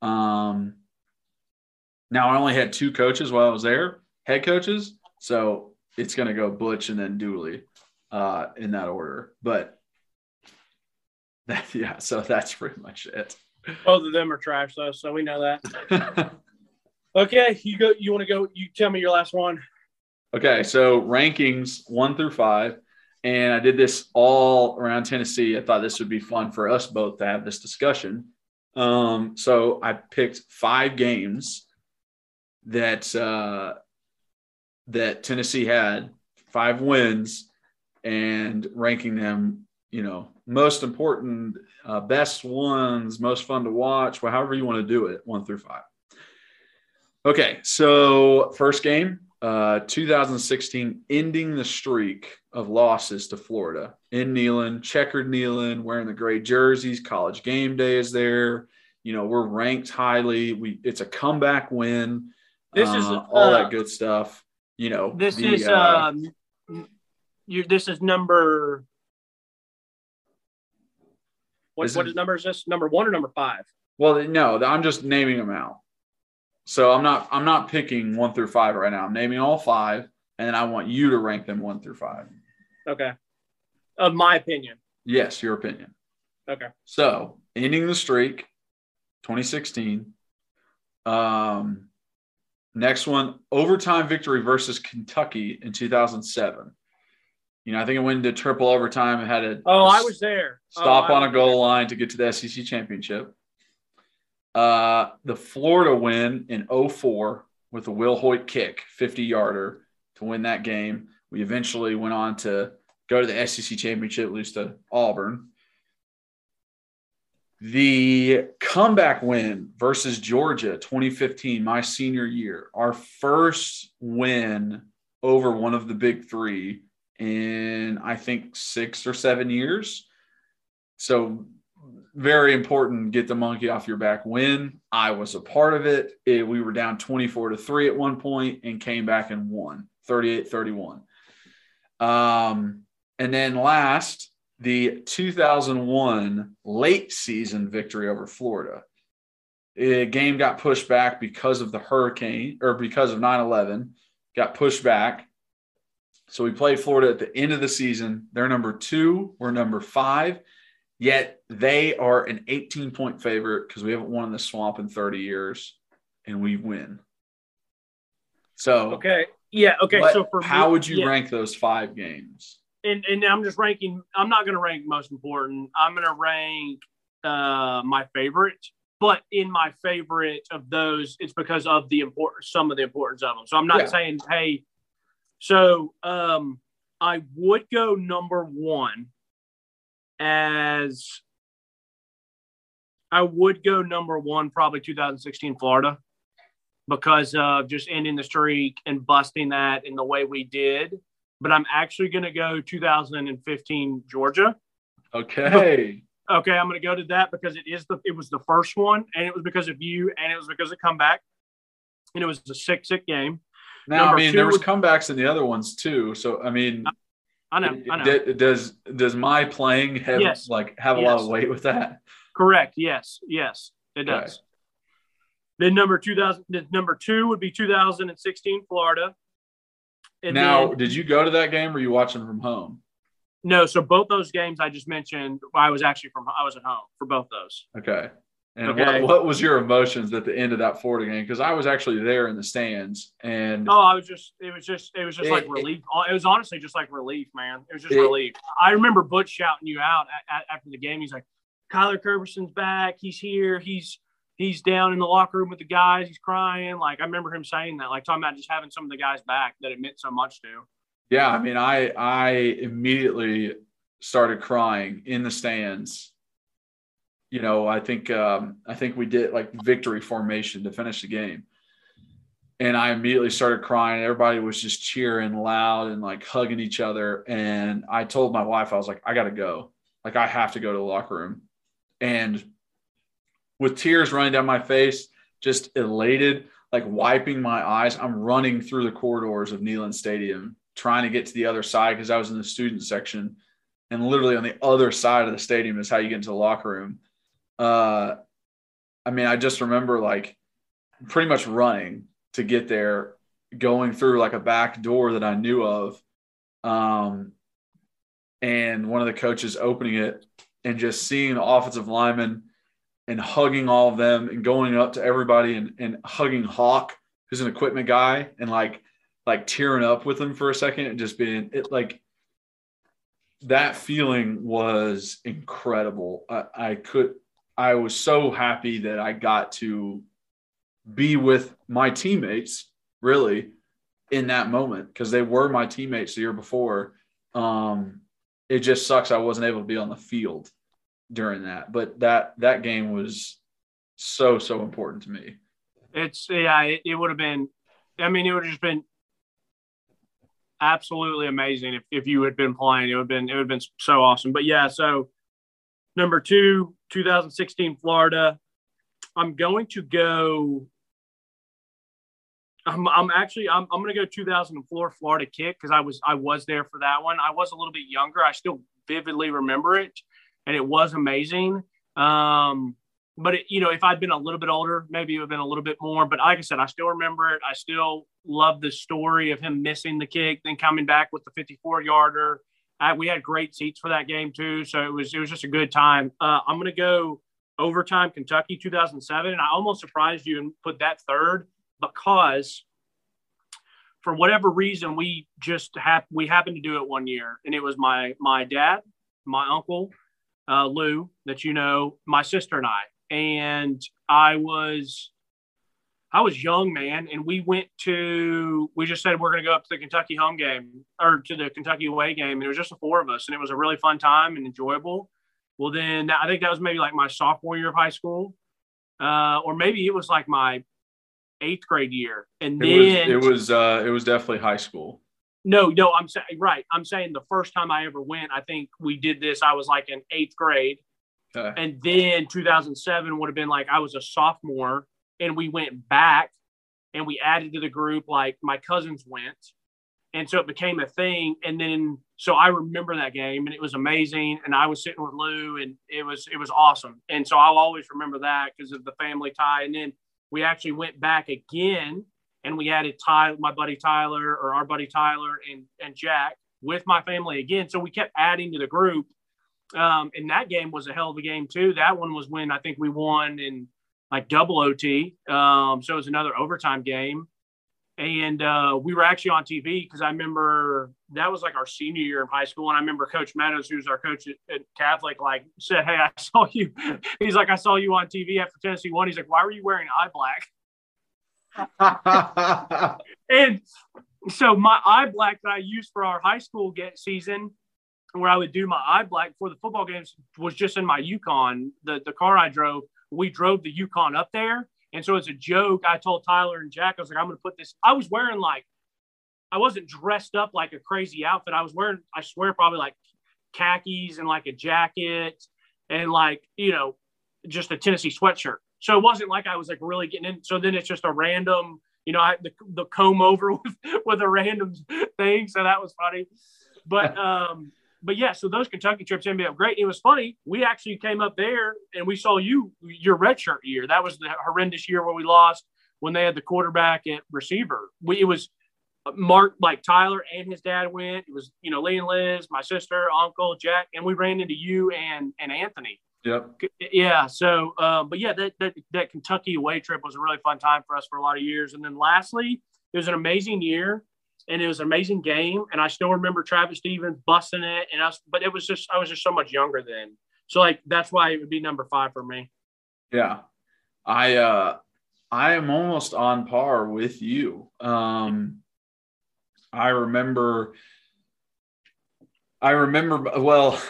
Speaker 2: Um, now I only had two coaches while I was there, head coaches. So it's going to go Butch and then Dooley uh, in that order. But that, yeah, so that's pretty much it.
Speaker 6: Both of them are trash though, so we know that. okay, you go. You want to go? You tell me your last one.
Speaker 2: Okay, so rankings one through five, and I did this all around Tennessee. I thought this would be fun for us both to have this discussion. Um, so I picked five games that uh, that Tennessee had, five wins, and ranking them, you know, most important, uh, best ones, most fun to watch, well, however you want to do it, one through five. Okay, so first game, uh, 2016, ending the streak of losses to Florida in Neyland, checkered Neyland, wearing the gray jerseys. College game day is there. You know, we're ranked highly. We it's a comeback win.
Speaker 6: This is
Speaker 2: uh, all
Speaker 6: uh,
Speaker 2: that good stuff. You know,
Speaker 6: This
Speaker 2: the,
Speaker 6: is
Speaker 2: uh,
Speaker 6: um, you. This is number. What what
Speaker 2: is-
Speaker 6: is number is this? Number one or number five?
Speaker 2: Well, no, I'm just naming them out. So I'm not I'm not picking one through five right now. I'm naming all five, and then I want you to rank them one through five.
Speaker 6: Okay, of my opinion.
Speaker 2: Yes, your opinion.
Speaker 6: Okay.
Speaker 2: So ending the streak, 2016. Um, next one, overtime victory versus Kentucky in 2007. You know, I think it went into triple overtime and had to
Speaker 6: Oh, I was there.
Speaker 2: stop
Speaker 6: oh,
Speaker 2: on a goal line to get to the SEC championship. Uh, the Florida win in 04 with a Wilhoit kick, 50 yarder to win that game. We eventually went on to go to the SEC championship, lose to Auburn. The comeback win versus Georgia 2015, my senior year, our first win over one of the big three in I think six or seven years. So very important get the monkey off your back win. I was a part of it. It- we were down 24 to 3 at one point and came back and won 38-31. Um, and then last, the 2001 late season victory over Florida. The game got pushed back because of the hurricane or because of 9/11, got pushed back. So we played Florida at the end of the season. They're number 2, we're number 5. Yet they are an 18 point favorite because we haven't won in the swamp in 30 years and we win. So,
Speaker 6: Okay. Yeah. Okay.
Speaker 2: what-
Speaker 6: so for
Speaker 2: how
Speaker 6: me-
Speaker 2: would you
Speaker 6: yeah,
Speaker 2: rank those five games?
Speaker 6: And, and I'm just ranking. I'm not going to rank most important. I'm going to rank uh, my favorite. But in my favorite of those, it's because of the important some of the importance of them. So I'm not
Speaker 2: Yeah.
Speaker 6: saying, hey, So um, I would go number one as I would go number one, probably 2016 Florida, because of just ending the streak and busting that in the way we did. But I'm actually going to go 2015 Georgia.
Speaker 2: Okay.
Speaker 6: Okay, I'm going to go to that because it is the it was the first one, and it was because of you, and it was because of comeback, and it was a sick sick game.
Speaker 2: Now,
Speaker 6: Number
Speaker 2: I mean, there was
Speaker 6: would-
Speaker 2: comebacks in the other ones too. So, I mean, uh,
Speaker 6: I know, I know.
Speaker 2: d- does does my playing have
Speaker 6: Yes.
Speaker 2: like have a lot of weight with that?
Speaker 6: Correct. Yes. Yes, it
Speaker 2: Okay.
Speaker 6: does. Then number 2000, then number two would be 2016 Florida. And
Speaker 2: now,
Speaker 6: then,
Speaker 2: did you go to that game or were you watching from home?
Speaker 6: no, so both those games I just mentioned, I was actually from, I was at home for both those.
Speaker 2: Okay. And
Speaker 6: Okay.
Speaker 2: what, what was your emotions at the end of that Florida game? Because I was actually there in the stands, and
Speaker 6: Oh, I was just, it was just, it was just
Speaker 2: It-
Speaker 6: like relief. It was honestly just like relief, man. It was just
Speaker 2: It-
Speaker 6: relief. I remember Butch shouting you out a- a- after the game. He's like, Kyler Kerbyson's back. He's here. He's, he's down in the locker room with the guys. He's crying. Like, I remember him saying that, like talking about just having some of the guys back that it meant so much to.
Speaker 2: yeah, I mean, I I immediately started crying in the stands. You know, I think um, I think we did like victory formation to finish the game, and I immediately started crying. Everybody was just cheering loud and like hugging each other. And I told my wife, I was like, I got to go. Like, I have to go to the locker room. And with tears running down my face, just elated, like wiping my eyes, I'm running through the corridors of Neyland Stadium, trying to get to the other side because I was in the student section. And literally on the other side of the stadium is how you get into the locker room. Uh, I mean, I just remember like pretty much running to get there, going through like a back door that I knew of. Um, and one of the coaches opening it and just seeing the offensive linemen and hugging all of them and going up to everybody and, and hugging Hawk, who's an equipment guy, and like like tearing up with him for a second and just being it like that feeling was incredible. I, I could I was so happy that I got to be with my teammates really in that moment because they were my teammates the year before. Um, it just sucks I wasn't able to be on the field during that, but that that game was so so important to me.
Speaker 6: It's yeah, it, it would have been. I mean, it would have just been absolutely amazing if, if you had been playing. It would have been it would have been so awesome. But yeah, so number two, 2016 Florida. I'm going to go. I'm, I'm actually I'm, I'm going to go 2004 Florida kick because I was I was there for that one. I was a little bit younger. I still vividly remember it, and it was amazing. Um, but it, you know, if I'd been a little bit older, maybe it would have been a little bit more. But like I said, I still remember it. I still love the story of him missing the kick, then coming back with the 54 yarder. Uh, we had great seats for that game too, so it was it was just a good time. Uh, I'm going to go overtime Kentucky 2007, and I almost surprised you and put that third because for whatever reason we just have we happened to do it one year, and it was my my dad, my uncle, uh, Lou, that you know, my sister and I, and I was I was young, man, and we went to. We just said we're going to go up to the Kentucky home game or to the Kentucky away game, and it was just the four of us, and it was a really fun time and enjoyable. Well, then I think that was maybe like my sophomore year of high school, uh, or maybe it was like my eighth grade year, and then
Speaker 2: It was it was uh, it was definitely high school.
Speaker 6: no, no, I'm saying right. I'm saying the first time I ever went, I think we did this. I was like in eighth grade,
Speaker 2: Okay.
Speaker 6: and then 2007 would have been like I was a sophomore, and we went back and we added to the group. Like my cousins went, and so it became a thing. And then so I remember that game, and it was amazing. And I was sitting with Lou, and it was it was awesome. And so I'll always remember that because of the family tie. And then we actually went back again, and we added Ty, my buddy Tyler, or our buddy Tyler, and and Jack with my family again. So we kept adding to the group. Um, and that game was a hell of a game too. That one was when I think we won in like double OT. Um, so it was another overtime game. And uh, we were actually on TV because I remember that was like our senior year in high school. And I remember Coach Meadows, who's our coach at, at Catholic, like said, Hey, I saw you. He's like, I saw you on TV after Tennessee won. He's like, Why were you wearing eye black? And so my eye black that I used for our high school get season, where I would do my eye black for the football games, was just in my Yukon. The the car I drove, we drove the Yukon up there, and so as a joke, I told Tyler and Jack, I was like, I'm going to put this. I was wearing like, I wasn't dressed up like a crazy outfit. I was wearing, I swear, probably like khakis and like a jacket and like you know, just a Tennessee sweatshirt. So it wasn't like I was like really getting in. So then it's just a random you know, I the, the comb over with, with a random thing. So that was funny. But um, but yeah, so those Kentucky trips ended up great. It was funny. We actually came up there and we saw you your redshirt year. That was the horrendous year where we lost when they had the quarterback at receiver. We it was Mark like Tyler and his dad went. It was you know Lee and Liz, my sister, uncle Jack, and we ran into you and and Anthony.
Speaker 2: Yep.
Speaker 6: Yeah. So, um, but yeah, that, that, that Kentucky away trip was a really fun time for us for a lot of years. And then lastly, it was an amazing year and it was an amazing game. And I still remember Travis Stephens busting it. And I was, but it was just, I was just so much younger then. So like, that's why it would be number five for me.
Speaker 2: Yeah. I, uh, I am almost on par with you. Um, I remember, I remember, well,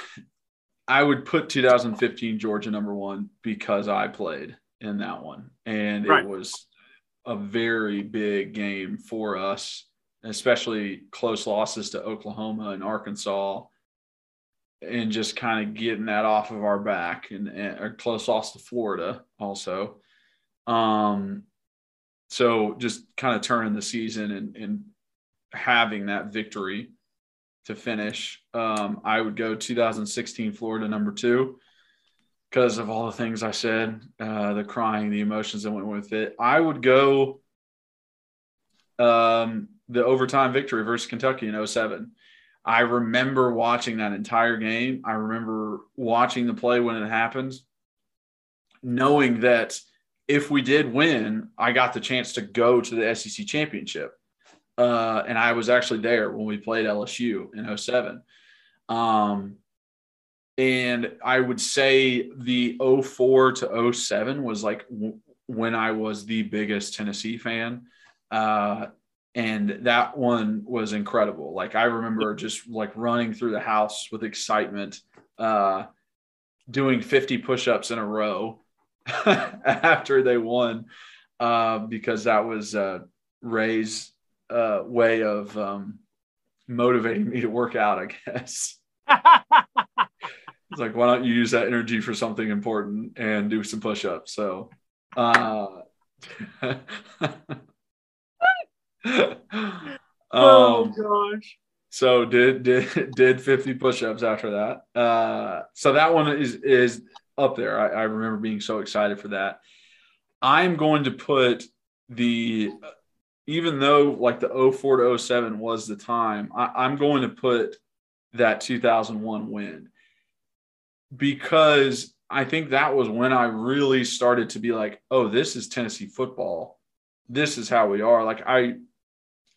Speaker 2: I would put 2015 Georgia number one because I played in that one, and right. it was a very big game for us, especially close losses to Oklahoma and Arkansas, and just kind of getting that off of our back, and, and close loss to Florida also. Um, so just kind of turning the season and, and having that victory to finish. Um, I would go 2016 Florida number two because of all the things I said, uh, the crying, the emotions that went with it. I would go um, the overtime victory versus Kentucky in 07. I remember watching that entire game. I remember watching the play when it happened, knowing that if we did win, I got the chance to go to the SEC championship uh, and I was actually there when we played LSU in 07. Um, and I would say the 04 to 07 was like w- when I was the biggest Tennessee fan. Uh, and that one was incredible. Like I remember just like running through the house with excitement, uh, doing 50 push-ups in a row after they won, uh, because that was uh, Ray's uh, way of um, motivating me to work out, I guess. it's like, why don't you use that energy for something important and do some push ups? So, uh,
Speaker 6: oh um, gosh.
Speaker 2: So did did did 50 push-ups after that. Uh, so that one is is up there. I, I remember being so excited for that. I'm going to put the even though like the 04 to 07 was the time, I, am going to put that 2001 win because I think that was when I really started to be like, oh, this is Tennessee football. This is how we are. Like I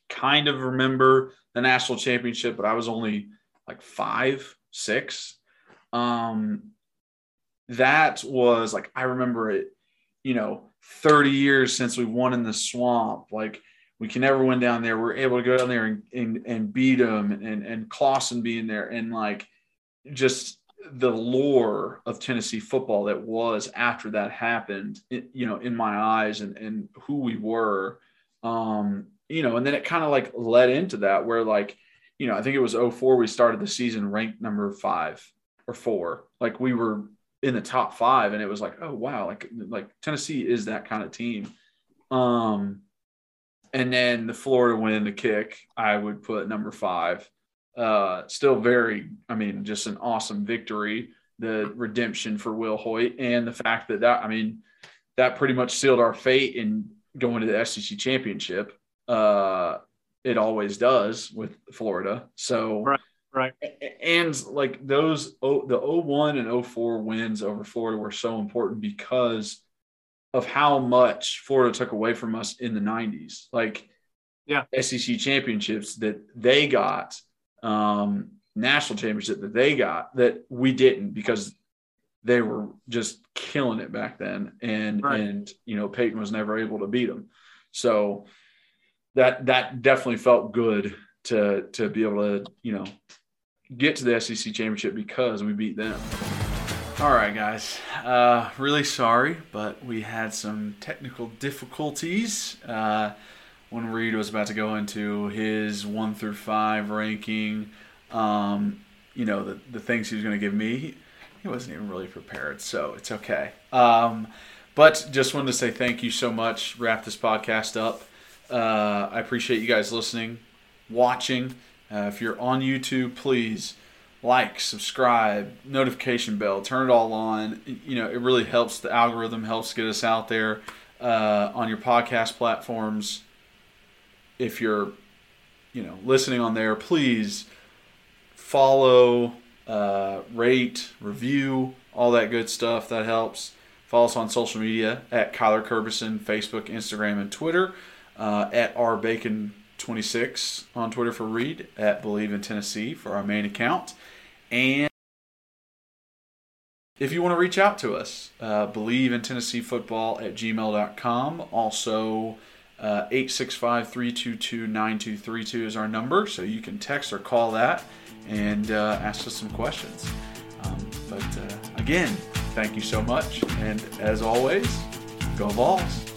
Speaker 2: kind of remember the national championship, but I was only like five, six. Um, that was like I remember it, you know, 30 years since we won in the swamp. Like we can never win down there. We're able to go down there and, and, and beat them and, and Clausen being there and like just the lore of Tennessee football that was after that happened, you know, in my eyes and, and who we were, um, you know, and then it kind of like led into that where like, you know, I think it was 04, we started the season ranked number five or four. Like we were in the top five and it was like, oh, wow. Like, like Tennessee is that kind of team. Um, and then the Florida win, the kick, I would put number five. Uh, still very, I mean, just an awesome victory. The redemption for Wilhoit and the fact that that, I mean, that pretty much sealed our fate in going to the SEC championship. Uh, it always does with Florida. So,
Speaker 6: right, right.
Speaker 2: And like those, the 01 and 04 wins over Florida were so important because of how much Florida took away from us in the 90s. Like,
Speaker 6: yeah,
Speaker 2: SEC championships that they got, um, national championship that they got that we didn't because they were just killing it back then. And, right. and, you know, Peyton was never able to beat them. So that that definitely felt good to to be able to you know get to the SEC championship because we beat them. All right, guys. Uh, really sorry, but we had some technical difficulties uh, when Reed was about to go into his one through five ranking. Um, you know the the things he was going to give me. He, wasn't even really prepared, so it's okay. Um, but just wanted to say thank you so much. Wrap this podcast up. Uh, I appreciate you guys listening, watching. Uh, if you're on YouTube, please like, subscribe, notification bell, turn it all on. You know, it really helps the algorithm, helps get us out there uh, on your podcast platforms. If you're, you know, listening on there, please follow, uh, rate, review, all that good stuff. That helps. Follow us on social media at Kyler Kerbyson, Facebook, Instagram, and Twitter. Uh, at rbacon26 on Twitter for Reed, at Bleav in Tennessee for our main account. And if you want to reach out to us, uh, bleav in Tennessee football at gmail.com. Also, uh, 865 322 9232 is our number, so you can text or call that and uh, ask us some questions. Um, but uh, again, thank you so much. And as always, go Vols.